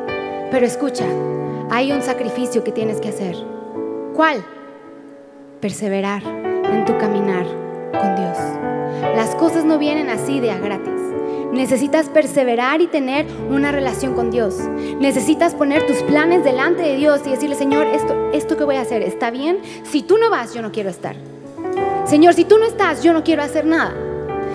Pero escucha, hay un sacrificio que tienes que hacer. ¿Cuál? Perseverar en tu caminar con Dios. Las cosas no vienen así de a gratis. Necesitas perseverar y tener una relación con Dios. Necesitas poner tus planes delante de Dios y decirle, Señor, esto, esto que voy a hacer, ¿está bien? Si tú no vas, yo no quiero estar. Señor, si tú no estás, yo no quiero hacer nada.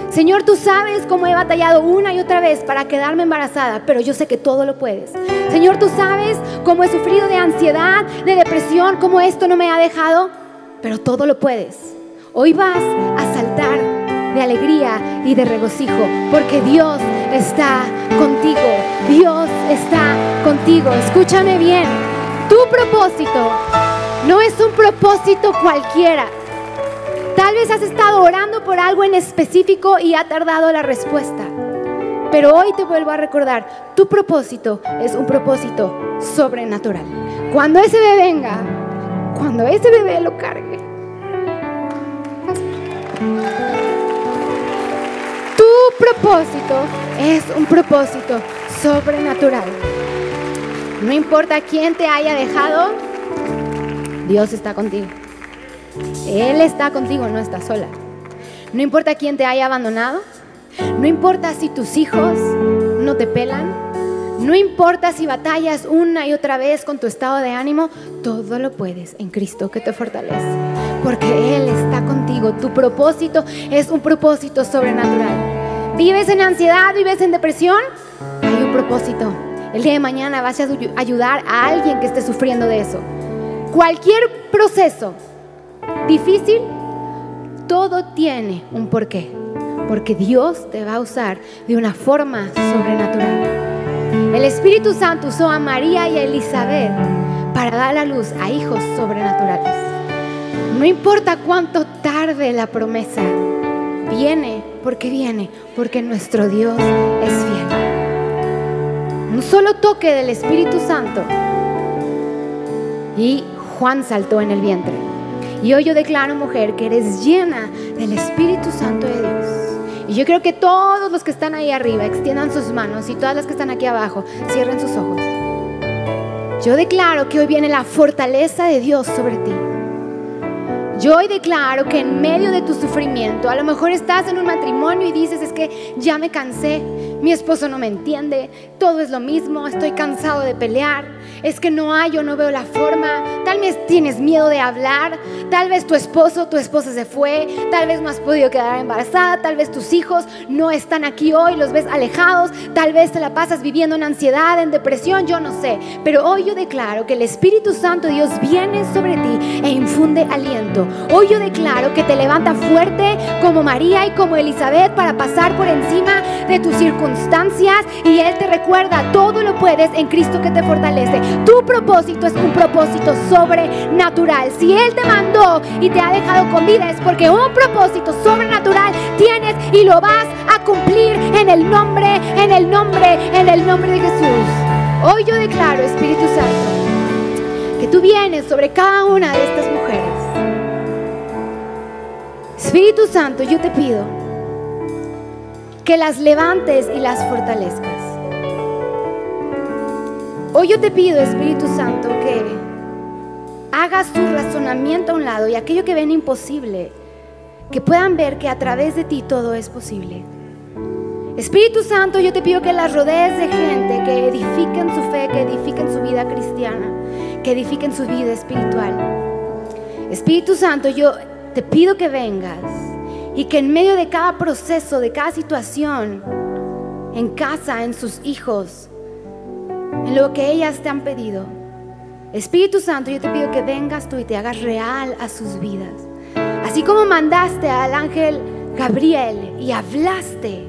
Señor, tú sabes cómo he batallado una y otra vez para quedarme embarazada, pero yo sé que todo lo puedes. Señor, tú sabes cómo he sufrido de ansiedad, de depresión, cómo esto no me ha dejado, pero todo lo puedes. Hoy vas a saltar de alegría y de regocijo, porque Dios está contigo. Dios está contigo. Escúchame bien. Tu propósito no es un propósito cualquiera. Tal vez has estado orando por algo en específico y ha tardado la respuesta. Pero hoy te vuelvo a recordar, tu propósito es un propósito sobrenatural. Cuando ese bebé venga, cuando ese bebé lo cargue, tu propósito es un propósito sobrenatural. No importa quién te haya dejado, Dios está contigo. Él está contigo, no estás sola. No importa quién te haya abandonado, no importa si tus hijos no te pelan, no importa si batallas una y otra vez con tu estado de ánimo, todo lo puedes en Cristo que te fortalece. Porque Él está contigo. Tu propósito es un propósito sobrenatural. ¿Vives en ansiedad? ¿Vives en depresión? Hay un propósito. El día de mañana vas a ayudar a alguien que esté sufriendo de eso. Cualquier proceso difícil, todo tiene un porqué. Porque Dios te va a usar de una forma sobrenatural. El Espíritu Santo usó a María y a Elizabeth para dar a luz a hijos sobrenaturales. No importa cuánto tarde la promesa, viene porque viene, porque nuestro Dios es fiel. Un solo toque del Espíritu Santo y Juan saltó en el vientre. Y hoy yo declaro, mujer, que eres llena del Espíritu Santo de Dios. Y yo creo que todos los que están ahí arriba extiendan sus manos y todas las que están aquí abajo cierren sus ojos. Yo declaro que hoy viene la fortaleza de Dios sobre ti. Yo hoy declaro que en medio de tu sufrimiento, a lo mejor estás en un matrimonio y dices, es que ya me cansé, mi esposo no me entiende, todo es lo mismo, estoy cansado de pelear, es que no hay, yo no veo la forma, tal vez tienes miedo de hablar, tal vez tu esposo, tu esposa se fue, tal vez no has podido quedar embarazada, tal vez tus hijos no están aquí hoy, los ves alejados, tal vez te la pasas viviendo en ansiedad, en depresión, yo no sé, pero hoy yo declaro que el Espíritu Santo Dios viene sobre ti e infunde de aliento. Hoy yo declaro que te levanta fuerte como María y como Elizabeth para pasar por encima de tus circunstancias. Y Él te recuerda, todo lo puedes en Cristo que te fortalece. Tu propósito es un propósito sobrenatural. Si Él te mandó y te ha dejado con vida es porque un propósito sobrenatural tienes y lo vas a cumplir en el nombre, en el nombre, en el nombre de Jesús. Hoy yo declaro, Espíritu Santo, que tú vienes sobre cada una de estas mujeres. Espíritu Santo, yo te pido que las levantes y las fortalezcas. Hoy yo te pido, Espíritu Santo, que hagas tu razonamiento a un lado y aquello que ven imposible, que puedan ver que a través de ti todo es posible. Espíritu Santo, yo te pido que las rodees de gente que edifiquen su fe, que edifiquen su vida cristiana, que edifiquen su vida espiritual. Espíritu Santo, yo te pido que vengas y que en medio de cada proceso, de cada situación, en casa, en sus hijos, en lo que ellas te han pedido, Espíritu Santo, yo te pido que vengas tú y te hagas real a sus vidas. Así como mandaste al ángel Gabriel y hablaste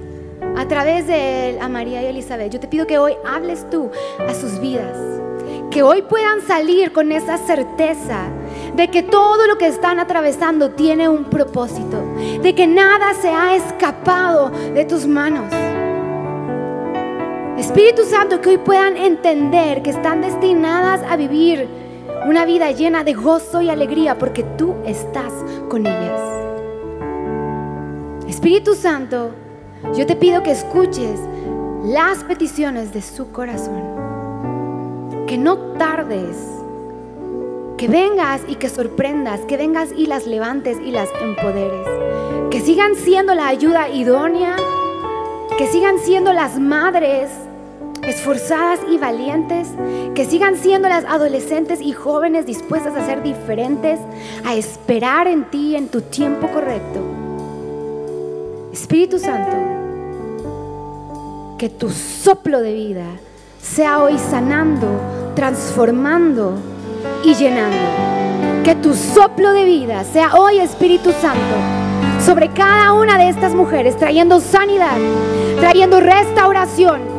a través de él a María y Elizabeth. Yo te pido que hoy hables tú a sus vidas. Que hoy puedan salir con esa certeza de que todo lo que están atravesando tiene un propósito. De que nada se ha escapado de tus manos. Espíritu Santo, que hoy puedan entender que están destinadas a vivir una vida llena de gozo y alegría porque tú estás con ellas. Espíritu Santo, yo te pido que escuches las peticiones de su corazón. Que no tardes. Que vengas y que sorprendas. Que vengas y las levantes y las empoderes. Que sigan siendo la ayuda idónea. Que sigan siendo las madres esforzadas y valientes, que sigan siendo las adolescentes y jóvenes dispuestas a ser diferentes, a esperar en ti en tu tiempo correcto. Espíritu Santo, que tu soplo de vida sea hoy sanando, transformando y llenando. Que tu soplo de vida sea hoy, Espíritu Santo, sobre cada una de estas mujeres, trayendo sanidad, trayendo restauración,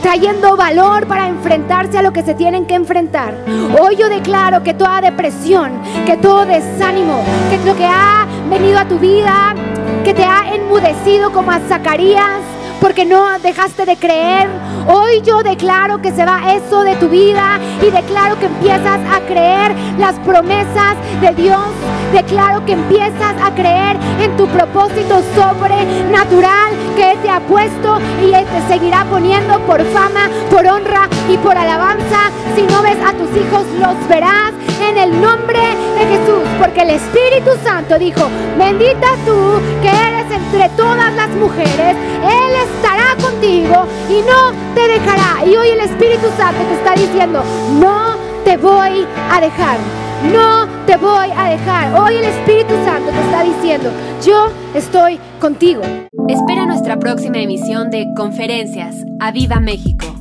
trayendo valor para enfrentarse a lo que se tienen que enfrentar. Hoy yo declaro que toda depresión, que todo desánimo, que lo que ha venido a tu vida, que te ha enmudecido como a Zacarías, porque no dejaste de creer. Hoy yo declaro que se va eso de tu vida y declaro que empiezas a creer las promesas de Dios. Declaro que empiezas a creer en tu propósito sobrenatural que Él te ha puesto y Él te seguirá poniendo por fama, por honra y por alabanza. Si no ves a tus hijos, los verás en el nombre de Jesús, porque el Espíritu Santo dijo, bendita tú que eres entre todas las mujeres, Él estará contigo y no te dejará. Y hoy el Espíritu Santo te está diciendo, no te voy a dejar. No te voy a dejar. Hoy el Espíritu Santo te está diciendo, yo estoy contigo. Espera nuestra próxima emisión de Conferencias. ¡A Viva México!